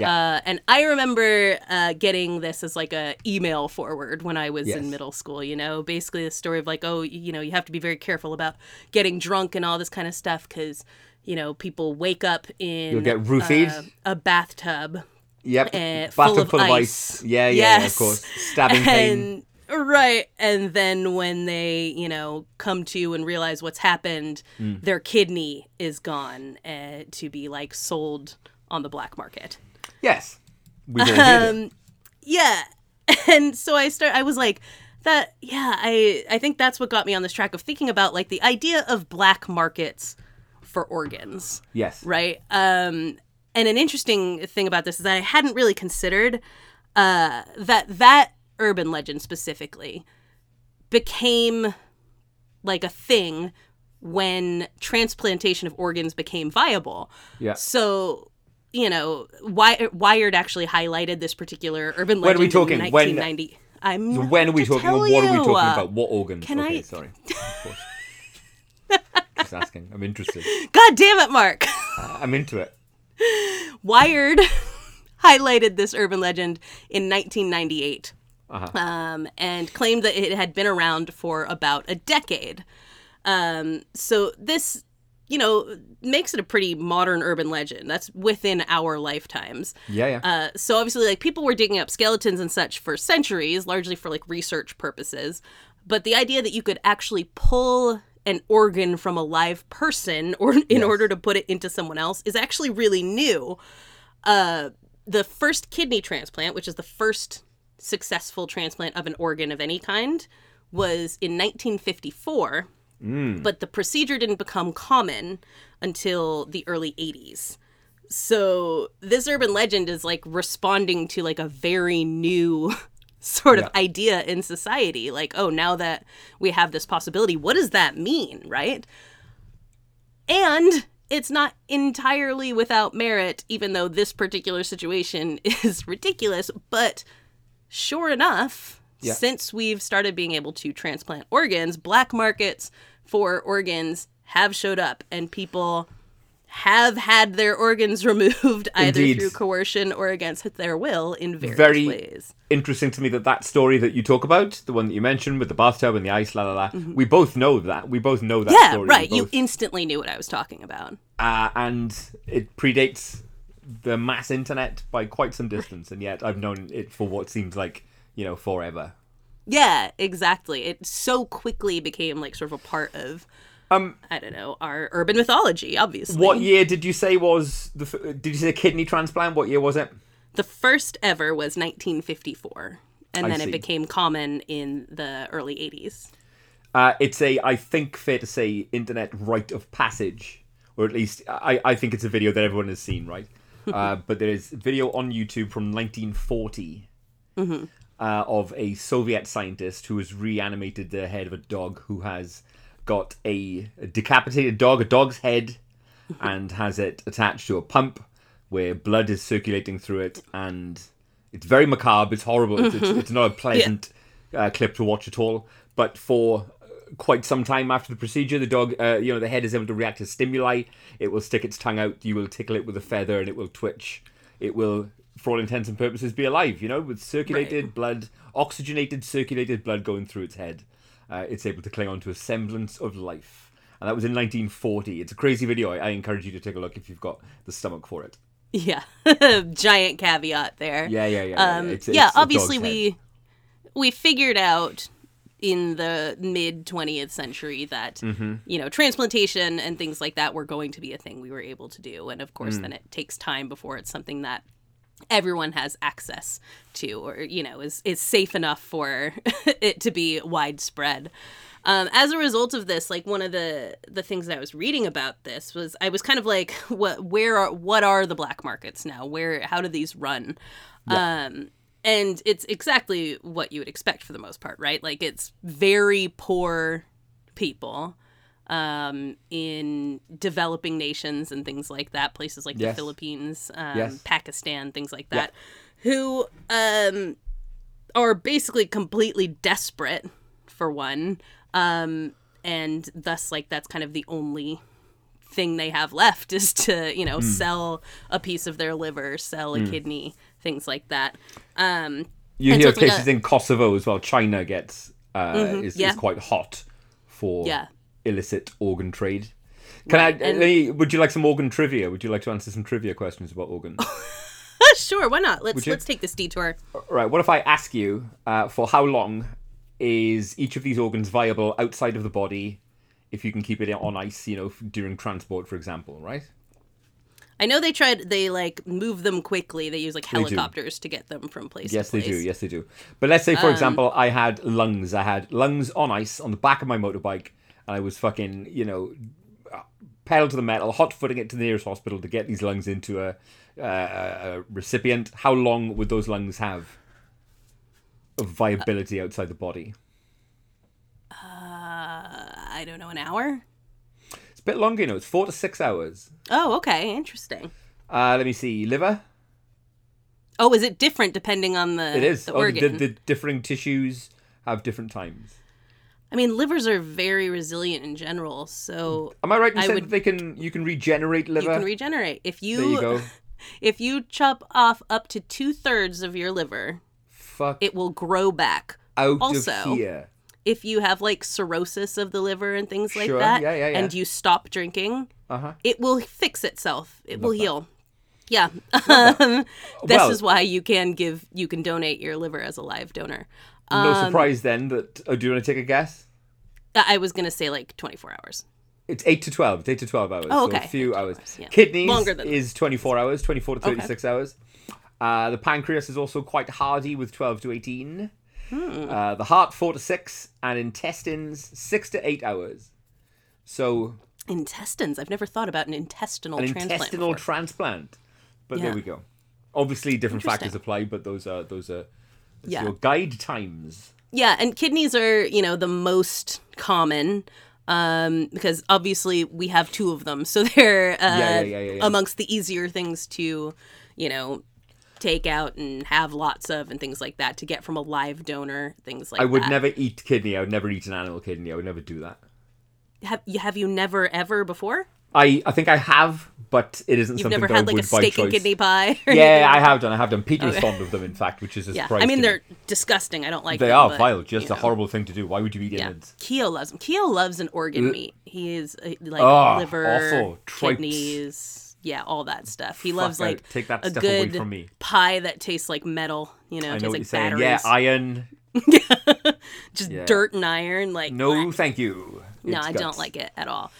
uh, and I remember uh, getting this as like a email forward when I was Yes. in middle school. You know, basically the story of like, oh, you know, you have to be very careful about getting drunk and all this kind of stuff because you know people wake up in You'll get roofied. uh, a bathtub Yep. uh, Bathtub full of ice. Yeah, yeah, yeah, of course. Stabbing [laughs] pain. And right and then when they you know come to and realize what's happened Mm. their kidney is gone uh, to be like sold on the black market Yes. We've all heard it. um yeah [laughs] and so i start i was like that yeah i i think that's what got me on this track of thinking about like the idea of black markets for organs Yes. right um and an interesting thing about this is that i hadn't really considered uh that that urban legend specifically became like a thing when transplantation of organs became viable Yeah. so you know Wi- wired actually highlighted this particular urban legend. When are we talking? in When- 1990 i'm when are we talking? What are we talking uh, about? What organs? Can okay, I- sorry. [laughs] Just asking. I'm interested. god damn it mark [laughs] I'm into it. Wired [laughs] highlighted this urban legend in 1998 Uh-huh. um, and claimed that it had been around for about a decade. Um, so this, you know, makes it a pretty modern urban legend. That's within our lifetimes. Yeah, yeah. Uh, so obviously, like people were digging up skeletons and such for centuries, largely for like research purposes. But the idea that you could actually pull an organ from a live person or [laughs] in Yes. order to put it into someone else is actually really new. Uh, the first kidney transplant, which is the first successful transplant of an organ of any kind was in 1954, mm. but the procedure didn't become common until the early 80s. So this urban legend is like responding to like a very new [laughs] sort of Yeah. idea in society. Like, oh, now that we have this possibility, what does that mean, right? And it's not entirely without merit, even though this particular situation [laughs] is ridiculous. But sure enough, Yeah. since we've started being able to transplant organs, black markets for organs have showed up, and people have had their organs [laughs] removed either Indeed. through coercion or against their will in various Very ways. Interesting to me that that story that you talk about, the one that you mentioned with the bathtub and the ice, la la la, we both know that. We both know that Mm-hmm. Yeah, story. Right. You instantly knew what I was talking about. uh, and it predates the mass internet by quite some distance, and yet I've known it for what seems like you know forever. Yeah, exactly. It so quickly became like sort of a part of Um, I don't know, our urban mythology, obviously. what year did you say was the? Did you say kidney transplant? What year was it? The first ever was 1954, and I then see. it became common in the early 80s. Uh, it's a, I think, fair to say, internet rite of passage, or at least I, I think it's a video that everyone has seen, right? [laughs] uh, but there is video on YouTube from 1940 uh, of a Soviet scientist who has reanimated the head of a dog who has got a, decapitated dog, a dog's head, [laughs] and has it attached to a pump where blood is circulating through it, and it's very macabre. It's horrible. It's, it's, [laughs] it's not a pleasant uh, clip to watch at all. But for quite some time after the procedure, the dog, uh, you know, the head is able to react to stimuli. It will stick its tongue out. You will tickle it with a feather, and it will twitch. It will, for all intents and purposes, be alive. You know, with circulated blood, oxygenated, circulated blood going through its head. Uh, it's able to cling on to a semblance of life. And that was in 1940. It's a crazy video. I, I encourage you to take a look if you've got the stomach for it. Yeah, [laughs] giant caveat there. Yeah, yeah, yeah. yeah. Um, It's- yeah, it's obviously we we figured out in the mid 20th century that Mm-hmm. you know transplantation and things like that were going to be a thing we were able to do. And of Mm. course then it takes time before it's something that everyone has access to or you know is is safe enough for [laughs] it to be widespread. Um, as a result of this like one of the the things that i was reading about this was i was kind of like [laughs] what where are what are the black markets now? Where how do these run? Um and it's exactly what you would expect for the most part right like it's very poor people um in developing nations and things like that places like Yes. the philippines um Yes. pakistan things like that who um are basically completely desperate for one um and thus like that's kind of the only thing they have left [laughs] is to you know Hmm. sell a piece of their liver sell a kidney things like that um You hear like cases a- in Kosovo as well. China gets uh, is, yeah. is quite hot for Yeah. illicit organ trade. Can Right, I? and- would you like some organ trivia? Would you like to answer some trivia questions about organs? [laughs] sure why not let's let's take this detour right. What if I ask you uh, for how long is each of these organs viable outside of the body? If you can keep it on ice, you know, during transport, for example, right? I know they tried they like move them quickly they use like helicopters to get them from place Yes, to they do. Yes, they do. But let's say, for example, I had lungs. I had lungs on ice on the back of my motorbike, and I was fucking, you know, pedal to the metal, hot footing it to the nearest hospital to get these lungs into a, uh, a recipient. How long would those lungs have of viability outside the body? uh, i don't know an hour bit longer, you know. It's four to six hours. oh okay interesting Uh, let me see. Liver. oh is it different depending on the It is. the Oh, the, organ the differing tissues have different times. i mean livers are very resilient in general so Am I right in I saying would- that they can you can regenerate liver? you can regenerate if you, there you go. [laughs] if you chop off up to two-thirds of your liver Fuck it will grow back out also, of here. If you have like cirrhosis of the liver and things like Sure, that yeah, yeah, yeah. and you stop drinking Uh huh. it will fix itself it will heal yeah [laughs] um, this Well- is why you can give you can donate your liver as a live donor No Um, surprise then that. Oh, do you want to take a guess? i was gonna say like 24 hours It's eight to twelve. It's eight to twelve hours. Oh, so okay. a few hours. hours, yeah. Kidneys Longer than is twenty four hours, twenty four to thirty six hours. Uh, the pancreas is also quite hardy with 12 to 18. Hmm. Uh, the heart, 4 to 6. And intestines, 6 to 8 hours. So, Intestines. I've never thought about an intestinal an transplant. intestinal before. transplant. But Yeah. there we go. Obviously, different factors apply, but those are those are Yeah. your guide times. Yeah, and kidneys are, you know, the most common um, because obviously we have two of them. So [laughs] they're uh, yeah. amongst the easier things to, you know, take out and have lots of and things like that to get from a live donor, things like that. I would that. never eat kidney. I would never eat an animal kidney. I would never do that. have you have you never ever before? I, I think I have, but it isn't something You've something never that had I like would a steak and kidney pie? Yeah. I have done. I have done. Peter's Okay. fond of them, in fact, which is a Yeah, surprise. I mean they're disgusting. I don't like them. they them, are but, vile. Just a know. horrible thing to do. Why would you eat Yeah, innards? Keo loves them. Keo loves an organ Ugh. meat. He is uh, like Oh, liver, awful. Tripes. kidneys, yeah, all that stuff. He Fuck loves like Take that a stuff away good from me. pie that tastes like metal. You know, I tastes know what like you're saying. batteries, Yeah, iron. [laughs] just yeah. dirt and iron. Like No, bleh. thank you. no, It's I don't like it at all.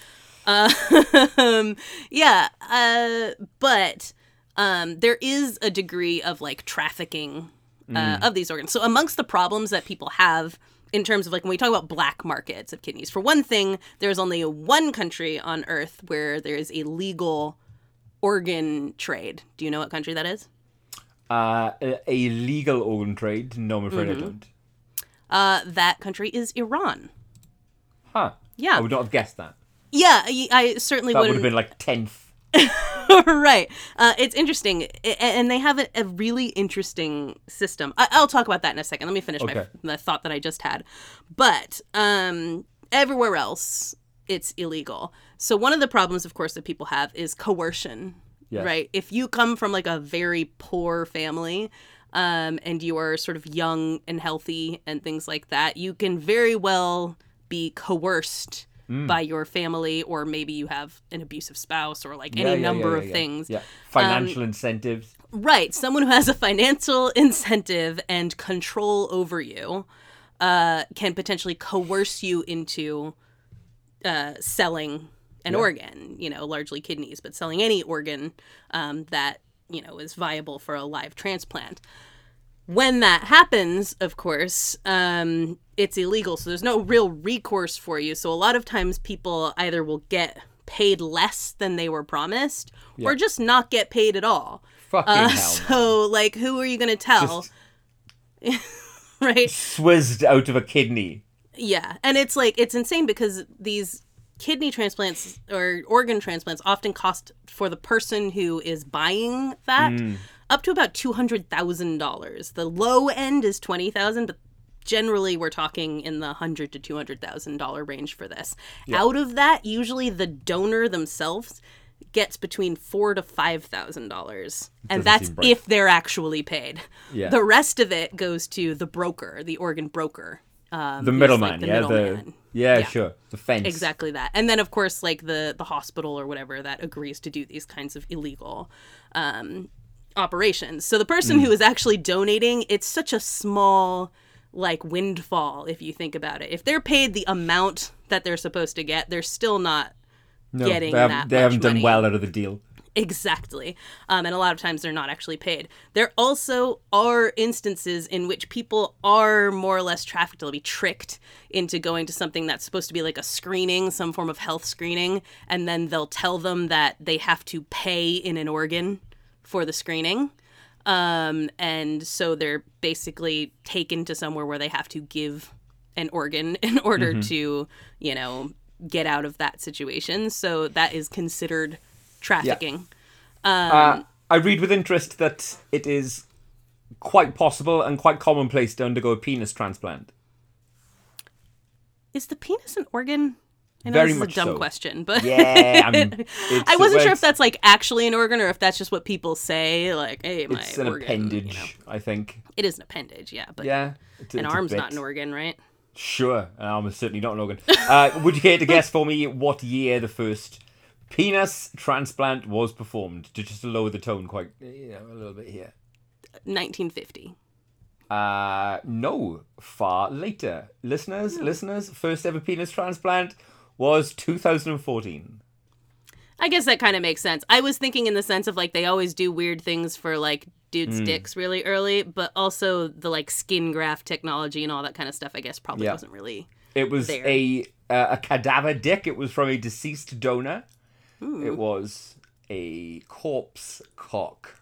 Um, [laughs] yeah, uh, but um, there is a degree of like trafficking uh, Mm. of these organs. So amongst the problems that people have in terms of like when we talk about black markets of kidneys, for one thing, there's only one country on Earth where there is a legal organ trade. Do you know what country that is? Uh, a, legal organ trade? No, I'm afraid Mm-hmm. I don't. Uh, that country is Iran. Huh. Yeah. I would not have guessed that. Yeah, I, I certainly That would wouldn't. have been like tenth. [laughs] right. Uh, it's interesting, and they have a, a really interesting system. I- I'll talk about that in a second. Let me finish Okay. my the thought that I just had. But um, everywhere else, it's illegal. So one of the problems, of course, that people have is coercion. Yes. Right. If you come from like a very poor family. Um, and you are sort of young and healthy and things like that, you can very well be coerced Mm. by your family, or maybe you have an abusive spouse, or like Yeah, any yeah, number yeah, of things. Yeah. Financial incentives. Right. Someone who has a financial incentive and control over you uh, can potentially coerce you into uh, selling an Yeah. organ, you know, largely kidneys, but selling any organ um, that, you know, is viable for a live transplant. When that happens, of course, um, it's illegal. So there's no real recourse for you. So a lot of times people either will get paid less than they were promised or just not get paid at all. Fucking Uh, hell. [laughs] so, like, who are you going to tell? Just [laughs] right? swizzed out of a kidney. Yeah. And it's like, it's insane because these kidney transplants or organ transplants often cost for the person who is buying that Hmm. up to about $200,000. The low end is 20000 but generally we're talking in the 100 to $200,000 range for this. Out of that, usually the donor themselves gets between four to five thousand dollars, and that's if they're actually paid. Yeah. The rest of it goes to the broker, the organ broker. Um, The middleman, like, yeah, the yeah, Yeah. sure, the fence. Exactly that. And then of course like the the hospital or whatever that agrees to do these kinds of illegal um operations. So the person Mm. who is actually donating, it's such a small like windfall if you think about it. If they're paid the amount that they're supposed to get, they're still not No, getting they haven't, that they haven't done money. well out of the deal. Exactly. Um, and a lot of times they're not actually paid. There also are instances in which people are more or less trafficked. They'll be tricked into going to something that's supposed to be like a screening, some form of health screening, and then they'll tell them that they have to pay in an organ for the screening. Um, and so they're basically taken to somewhere where they have to give an organ [laughs] in order to, you know, get out of that situation. So that is considered trafficking. uh, I read with interest that it is quite possible and quite commonplace to undergo a penis transplant. Is the penis an organ? I know Very this is much a dumb so. question, but Yeah, I'm, I [laughs] wasn't sure if that's like actually an organ or if that's just what people say. Like, hey, my it's an organ. appendage. you know. I think. It is an appendage, yeah, but Yeah, it's, an it's arm's not an organ, right? Sure, an arm is certainly not an organ. Uh, would you care to [laughs] guess for me what year the first penis transplant was performed? To just lower the tone quite, you know, a little bit here. 1950. Uh, no, far later. Listeners, listeners, first ever penis transplant was 2014. I guess that kind of makes sense. I was thinking in the sense of like they always do weird things for like dudes' Hmm. dicks really early, but also the like skin graft technology and all that kind of stuff. I guess probably Yeah. wasn't really. It was there. a uh, a cadaver dick. It was from a deceased donor. It was a corpse cock.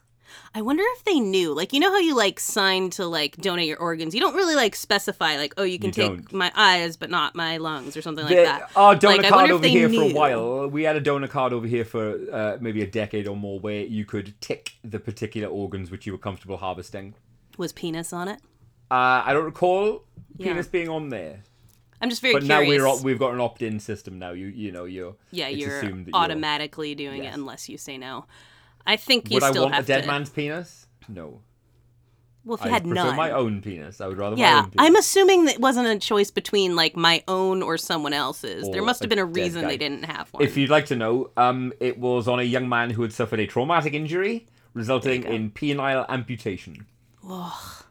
I wonder if they knew. Like, you know how you like sign to like donate your organs? You don't really like specify like, oh, you can You take don't. my eyes but not my lungs or something like The- that. Our donor Like, card over here for a while. We had a donor card over here for uh, maybe a decade or more, where you could tick the particular organs which you were comfortable harvesting. Was penis on it? Uh, I don't recall Yeah. penis being on there, I'm just very but now we're we've got an opt-in system now. You you know you're yeah, you're assumed that you're- automatically doing Yes. it unless you say no. I think you Would I still have a dead to. man's penis? No. Well, if you I had none. my own penis. I would rather my Yeah, own penis. I'm assuming that it wasn't a choice between like my own or someone else's. there must have been a reason guy. they didn't have one. If you'd like to know, um, it was on a young man who had suffered a traumatic injury resulting There you go. in penile amputation. Ugh,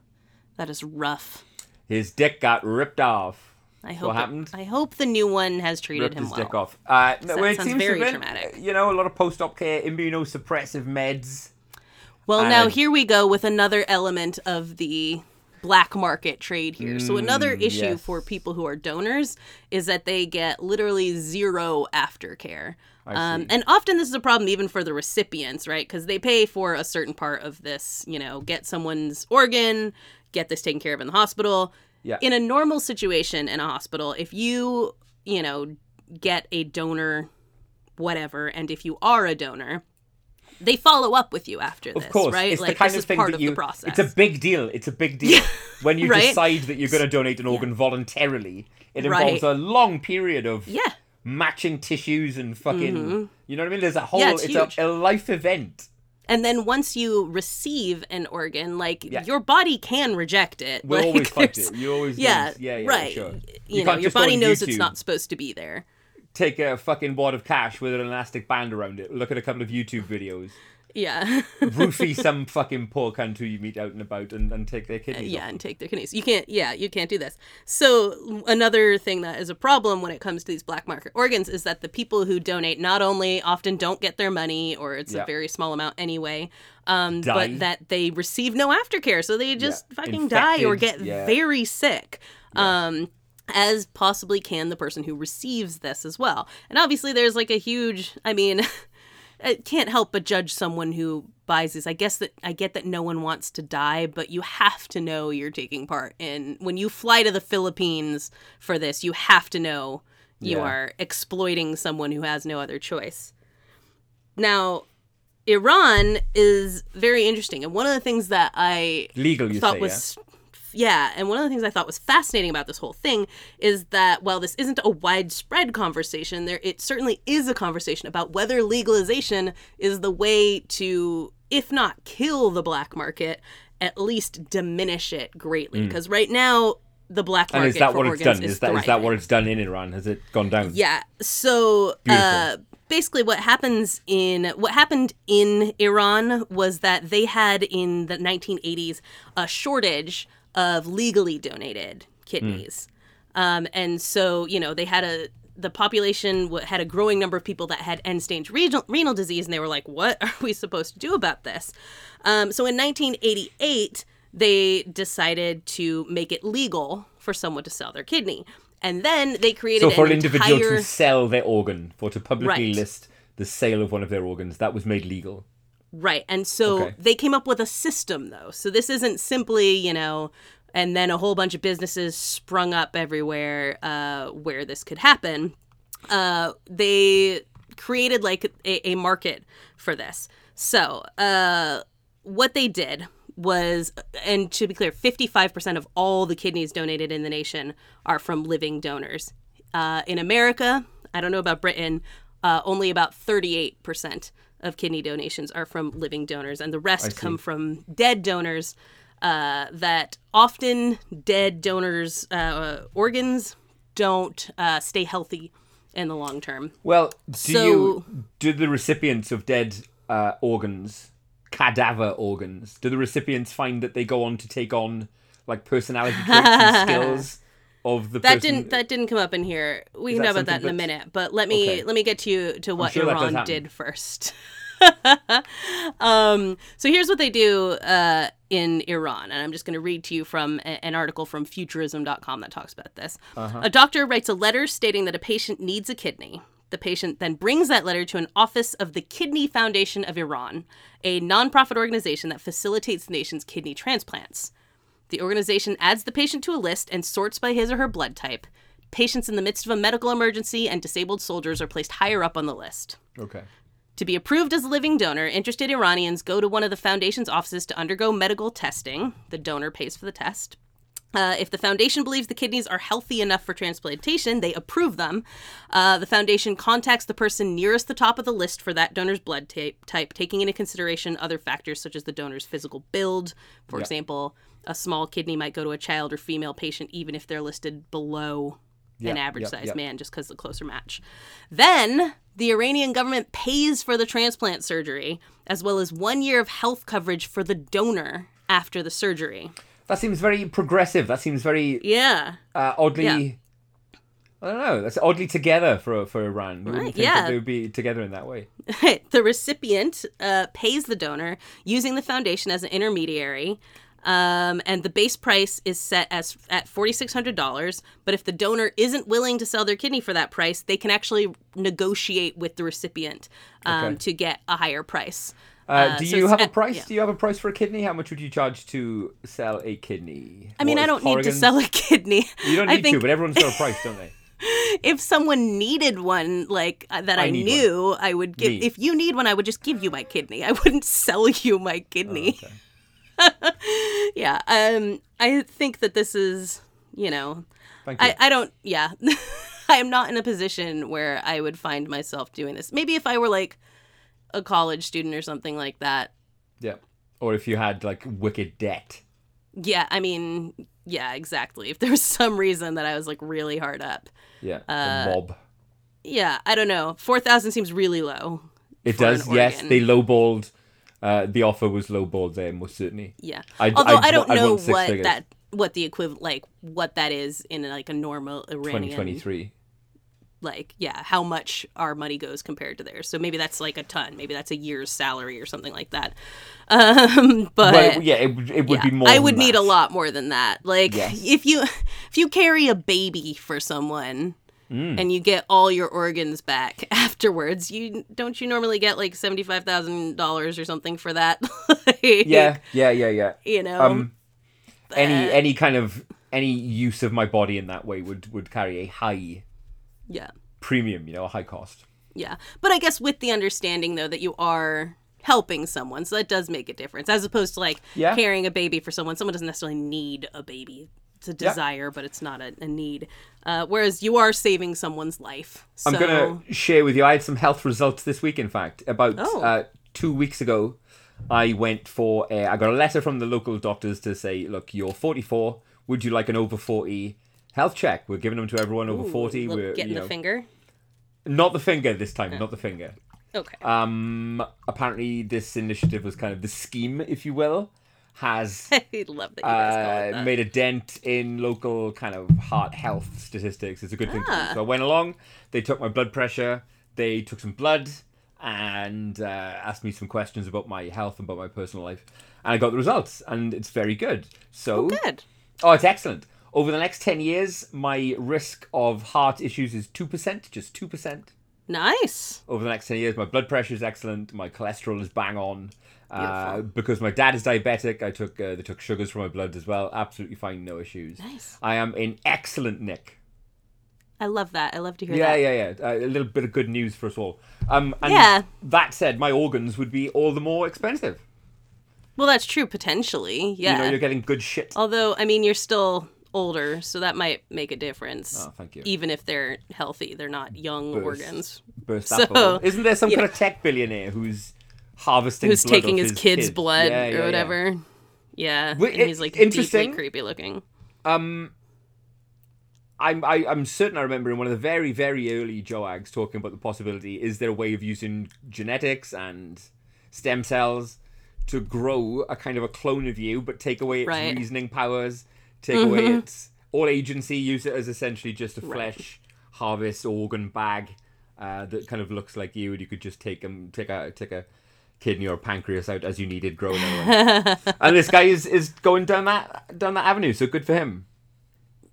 that is rough. His dick got ripped off. I what hope. it- happened? I hope the new one has treated ripped him his well. dick off. Uh, That well, it sounds seems very been, traumatic. You know, a lot of post-op care, immunosuppressive meds. Well, now here we go with another element of the black market trade here. so another issue Mm, yes. for people who are donors is that they get literally zero aftercare. Um, and often this is a problem even for the recipients, right? Because they pay for a certain part of this, you know, get someone's organ, get this taken care of in the hospital. Yeah. In a normal situation in a hospital, if you, you know, get a donor, whatever, and if you are a donor, they follow up with you after this, Of course, right? it's like the kind this of is thing part that of you. the process. It's a big deal. It's a big deal [laughs] when you Right? decide that you're going to donate an organ voluntarily. It involves Right. a long period of yeah, matching tissues and fucking. You know what I mean? There's a whole. Mm-hmm. Yeah, it's it's a, a life event. And then once you receive an organ, like Yeah. your body can reject it. We'll like, always there's- it. You always Yeah, lose. Yeah, yeah, right. sure. You, know, your body knows it's not supposed to be there. Take a fucking wad of cash with an elastic band around it. Look at a couple of YouTube videos. Yeah, [laughs] Roofie [laughs] some fucking poor cunt who you meet out and about and, and take their kidneys. yeah, off. and take their kidneys. You can't. Yeah, you can't do this. So another thing that is a problem when it comes to these black market organs is that the people who donate not only often don't get their money, or it's Yeah. a very small amount anyway, um, but that they receive no aftercare, so they just fucking die or get yeah. very sick. Um, as possibly can the person who receives this as well. And obviously, there's like a huge. I mean. [laughs] I can't help but judge someone who buys this. I guess that I get that no one wants to die, but you have to know you're taking part in when you fly to the Philippines for this, you have to know you Yeah. are exploiting someone who has no other choice. Now, Iran is very interesting, and one of the things that I Legal, you thought was yeah and one of the things i thought was fascinating about this whole thing is that while this isn't a widespread conversation there it certainly is a conversation about whether legalization is the way to if not kill the black market at least diminish it greatly because right now the black market Mm. And is that for what it's done? Is that is that what it's done in Iran? Has it gone down? Yeah. So uh, basically, what happens in what happened in Iran was that they had in the 1980s a shortage of legally donated kidneys, um, and so you know they had a the population w- had a growing number of people that had end stage renal, renal disease, and they were like, "What [laughs] are we supposed to do about this?" Um, so in 1988, they decided to make it legal for someone to sell their kidney. And then they created So for an an individual entire... to sell their organ, for to publicly Right. list the sale of one of their organs, that was made legal. Right. And so Okay. they came up with a system, though. So this isn't simply, you know, and then a whole bunch of businesses sprung up everywhere uh, where this could happen. Uh, they created like a, a market for this. So uh, what they did was, and to be clear, 55% of all the kidneys donated in the nation are from living donors. Uh, in America, I don't know about Britain, uh, only about 38% of kidney donations are from living donors, and the rest come from dead donors. Uh, that often dead donors' uh, organs don't uh, stay healthy in the long term. Well, do So- you do the recipients of dead uh, organs, cadaver organs, do the recipients find that they go on to take on like personality traits and [laughs] skills of the That person? didn't that didn't come up in here. We Is can talk about that in a minute, but let me Okay. let me get to you to what sure Iran did first. [laughs] um, so here's what they do uh, in Iran, and I'm just going to read to you from a- an article from Futurism.com that talks about this. A doctor writes a letter stating that a patient needs a kidney. The patient then brings that letter to an office of the Kidney Foundation of Iran, a nonprofit organization that facilitates the nation's kidney transplants. The organization adds the patient to a list and sorts by his or her blood type. Patients in the midst of a medical emergency and disabled soldiers are placed higher up on the list. Okay. To be approved as a living donor, interested Iranians go to one of the foundation's offices to undergo medical testing. The donor pays for the test. Uh, if the foundation believes the kidneys are healthy enough for transplantation, they approve them. Uh, the foundation contacts the person nearest the top of the list for that donor's blood type, type taking into consideration other factors such as the donor's physical build. For Yeah. example, a small kidney might go to a child or female patient even if they're listed below an average yeah, sized yeah. man just because the closer match. Then the Iranian government pays for the transplant surgery as well as one year of health coverage for the donor after the surgery. That seems very progressive. That seems very Yeah. uh, oddly. Yeah. I don't know. That's oddly together for for Iran. You wouldn't Right, think yeah. that they would be together in that way. [laughs] the recipient uh, pays the donor using the foundation as an intermediary. Um, and the base price is set as at forty six hundred dollars. But if the donor isn't willing to sell their kidney for that price, they can actually negotiate with the recipient um, Okay. to get a higher price. Uh, Uh, do so you have a price? yeah. Do you have a price for a kidney? How much would you charge to sell a kidney? I mean, What I don't need to sell a kidney. You don't need think to, but everyone's got a price, don't they? [laughs] if someone needed one like uh, that I I, knew, I would give. If you need one, I would just give you my kidney. I wouldn't [laughs] sell you my kidney. Okay. Yeah. Um. I think that this is, you know, you. I I don't. Yeah. [laughs] I am not in a position where I would find myself doing this. Maybe if I were like a college student or something like that. yeah. Or if you had like wicked debt. Yeah. I mean, yeah, exactly. If there was some reason that I was like really hard up. Yeah. Uh, mob. Yeah. I don't know. Four thousand seems really low. It does. Yes, they lowballed. Uh, the offer was lowballed there, most certainly. Yeah. I'd- Although I'd I don't I'd know what figures. that what the equivalent like what that is in like a normal Iranian 2023. like yeah how much our money goes compared to theirs so maybe that's like a ton maybe that's a year's salary or something like that [laughs] um but Well, yeah, it, would- it would yeah, be more. I would need a lot more than that. Like Yes. if you if you carry a baby for someone Mm. and you get all your organs back [laughs] afterwards, you don't you normally get like seventy five thousand dollars or something for that? [laughs] Like, Yeah, yeah, yeah, yeah. you know. Um, any any kind of any use of my body in that way would would carry a high yeah. premium, you know, a high cost. Yeah. But I guess with the understanding though that you are helping someone, so that does make a difference as opposed to like Yeah. carrying a baby for someone. Someone doesn't necessarily need a baby. It's a Yeah. desire, but it's not a, a need. Uh, whereas you are saving someone's life. So I'm gonna share with you. I had some health results this week. In fact, about Oh. uh, two weeks ago, I went for. A, I got a letter from the local doctors to say, "Look, you're 44. Would you like an over 40 health check? We're giving them to everyone over Ooh, 40. We're getting you the finger. not the finger this time. Not the finger. Okay. Um, apparently, this initiative was kind of the scheme, if you will, has [laughs] I love that you guys call it uh, made a dent in local kind of heart health statistics. It's a good thing to Ah. do. So I went along. They took my blood pressure. They took some blood and uh, asked me some questions about my health and about my personal life. And I got the results, and it's very good. So, Good. oh, it's excellent. Over the next ten years, my risk of heart issues is two percent, just two percent. Nice. Over the next ten years, my blood pressure is excellent. My cholesterol is bang on. Uh, because my dad is diabetic, I took uh, they took sugars from my blood as well. Absolutely fine, no issues. Nice. I am in excellent nick. I love that. I love to hear Yeah, that. yeah, yeah. Uh, a little bit of good news for us all. Um, and Yeah. That said, my organs would be all the more expensive. Well, that's true potentially. Yeah. You know, you're getting good shit. Although, I mean, you're still older, so that might make a difference. Oh, thank you. Even if they're healthy, they're not young Burst. organs. Burst so, apple. Isn't there some you kind of tech billionaire who's harvesting Who's taking of his kid's kids? blood Yeah, yeah, or yeah. whatever? Yeah. Well, it- he's like interesting. deeply creepy looking. Um, I'm I, I'm certain I remember in one of the very very early Joags talking about the possibility: is there a way of using genetics and stem cells to grow a kind of a clone of you, but take away its Right. Reasoning powers, take away its all agency, use it as essentially just a Right. flesh harvest organ bag uh, that kind of looks like you, and you could just take them, take a take a kidney or pancreas out as you needed, grow another [laughs] and this guy is is going down that down that avenue. So good for him.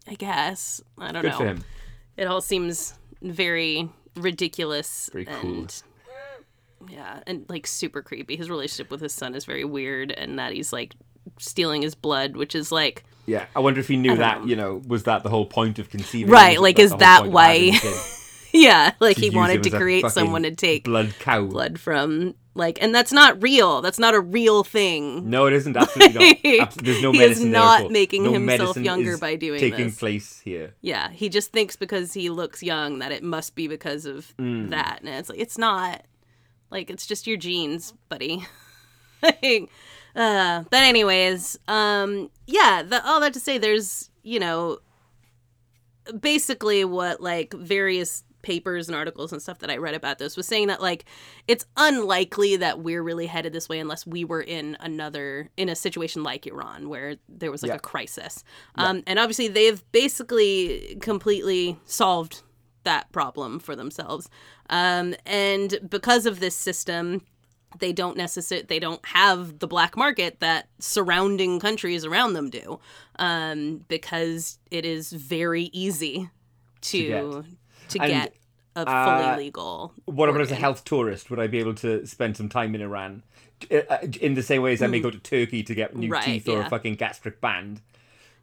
I guess. I don't Good know. for him. It all seems very ridiculous. Very cool. and, Yeah, and like super creepy. His relationship with his son is very weird, and that he's like stealing his blood, which is like Yeah, I wonder if he knew that. know. You know, was that the whole point of conceiving? Right, like, is that why- having a [laughs] kid? yeah, like he wanted to create someone to take blood cow. blood from like and that's not real. That's not a real thing. No, it isn't. Absolutely not. [laughs] There's no He is medicine there not at making No himself younger is by doing taking this. place here. Yeah, he just thinks because he looks young that it must be because of Mm. that, and it's like it's not. Like it's just your genes, buddy. [laughs] like, uh, but anyways, um, yeah. The, all that to say, there's you know, basically what like various papers and articles and stuff that I read about this was saying that like it's unlikely that we're really headed this way unless we were in another in a situation like Iran where there was like Yeah. a crisis. Um, and obviously they've basically completely solved that problem for themselves. Um, and because of this system, they don't necessarily they don't have the black market that surrounding countries around them do um, because it is very easy to to And, get, a fully uh, legal What about as a health tourist? Would I be able to spend some time in Iran? Uh, uh, In the same way as I may go to Turkey to get new Hmm. Right, teeth or yeah. a fucking gastric band.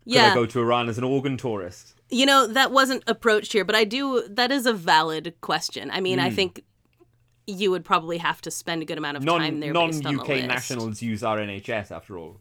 Could yeah I go to Iran as an organ tourist? you know that wasn't approached here but i do that is a valid question i mean i Hmm. think you would probably have to spend a good amount of Non time there non based on the UK nationals use our NHS after all.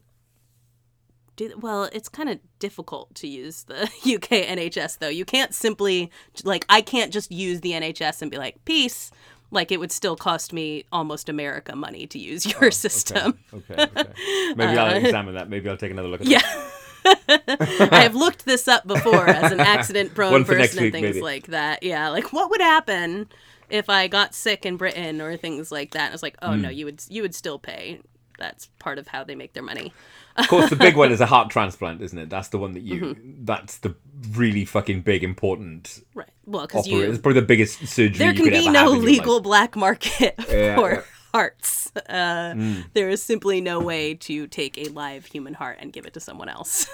Do, well, it's kind of difficult to use the [laughs] UK NHS though. You can't simply like I can't just use the NHS and be like peace. Like it would still cost me almost America money to use your system. Okay, okay. [laughs] Maybe I'll examine that. Maybe I'll take another look at Uh, Yeah. that. [laughs] I have looked this up before as an accident prone person and things maybe. like that. Yeah, like what would happen if I got sick in Britain or things like that? I was like, oh Hmm. no, you would you would still pay. That's part of how they make their money. Of course, the big [laughs] one is a heart transplant, isn't it? That's the one that you. Mm-hmm. That's the really fucking big important Right. Well, because you It's probably the biggest surgery there you can could be no have in your legal black market [laughs] Yeah, for hearts. Uh, Mm. There is simply no way to take a live human heart and give it to someone else.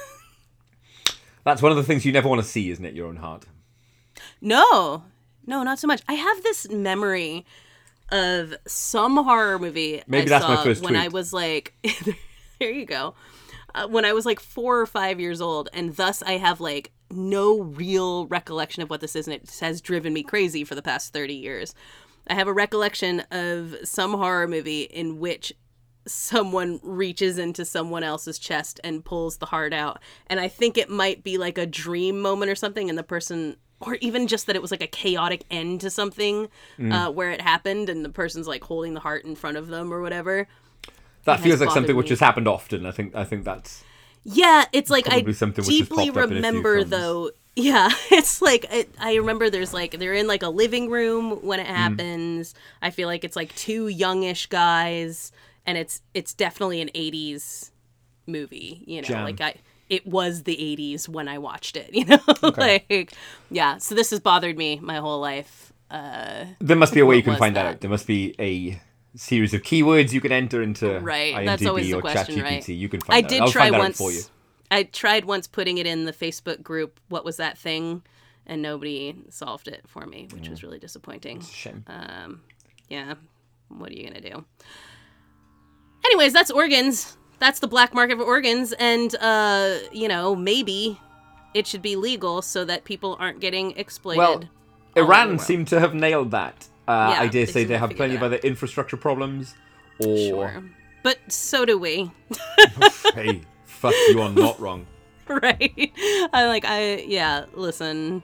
[laughs] That's one of the things you never want to see, isn't it? Your own heart. no, no, not so much. I have this memory of some horror movie. Maybe I that's my saw first when I was like, [laughs] there you go. Uh, when I was like four or five years old, and thus I have like no real recollection of what this is, and it has driven me crazy for the past 30 years. I have a recollection of some horror movie in which someone reaches into someone else's chest and pulls the heart out. And I think it might be like a dream moment or something, and the person, or even just that it was like a chaotic end to something Mm. uh, where it happened, and the person's like holding the heart in front of them or whatever. That feels like something which has happened often. I think. I think that's. Yeah, it's like I Probably something which deeply popped up in a few remember though. Yeah, [laughs] it's like it, I remember there's like they're in like a living room when Mm. it happens. I feel like it's like two youngish guys, and it's it's definitely an '80s movie. You know, Jam. like I it was the '80s when I watched it. [laughs] You know, like yeah. So this has bothered me my whole life. Uh, There must be a way you can find that out. There must be a series of keywords you can enter into Right, IMDb that's always the or question, ChatGPT. right? You can find I that. did I'll try find that out once. for you. I tried once putting it in the Facebook group. What was that thing? And nobody solved it for me, which was really disappointing. Shame. Um, yeah, what are you gonna do? Anyways, that's organs. That's the black market for organs, and uh, you know, maybe it should be legal so that people aren't getting exploited. Well, all over the Iran world. seem to have nailed that. Uh, Yeah, I dare they say they have plenty of other infrastructure problems. Or sure, but so do we. [laughs] hey, fuck, you are not wrong. [laughs] right? I like I yeah, listen.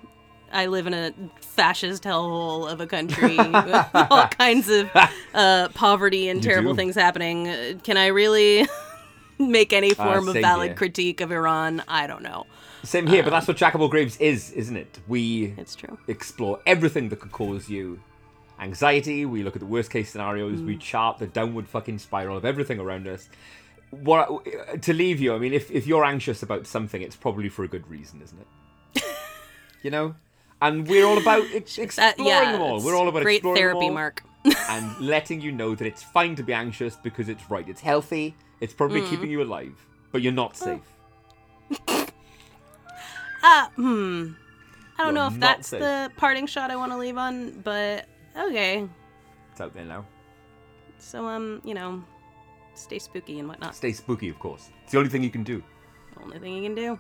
I live in a fascist hellhole of a country [laughs] with all kinds of uh, poverty and You terrible do. things happening. Can I really [laughs] make any form of valid here. critique of Iran? I don't know. Same here, but Um, that's what Jackable Graves is, isn't it? We It's true. explore everything that could cause you anxiety. We look at the worst case scenarios. Mm. We chart the downward fucking spiral of everything around us. What to leave you? I mean, if if you're anxious about something, it's probably for a good reason, isn't it? [laughs] you know, and we're all about ex- exploring That, yeah, them all. We're all about great exploring them therapy. Mark. and letting you know that it's fine to be anxious because it's right. It's healthy. It's probably Mm. keeping you alive, but you're not safe. [laughs] Uh, hmm. I don't You're know if that's safe. the parting shot I want to leave on, but okay. It's out there now. So, um, you know, stay spooky and whatnot. Stay spooky, of course. It's the only thing you can do. Only thing you can do.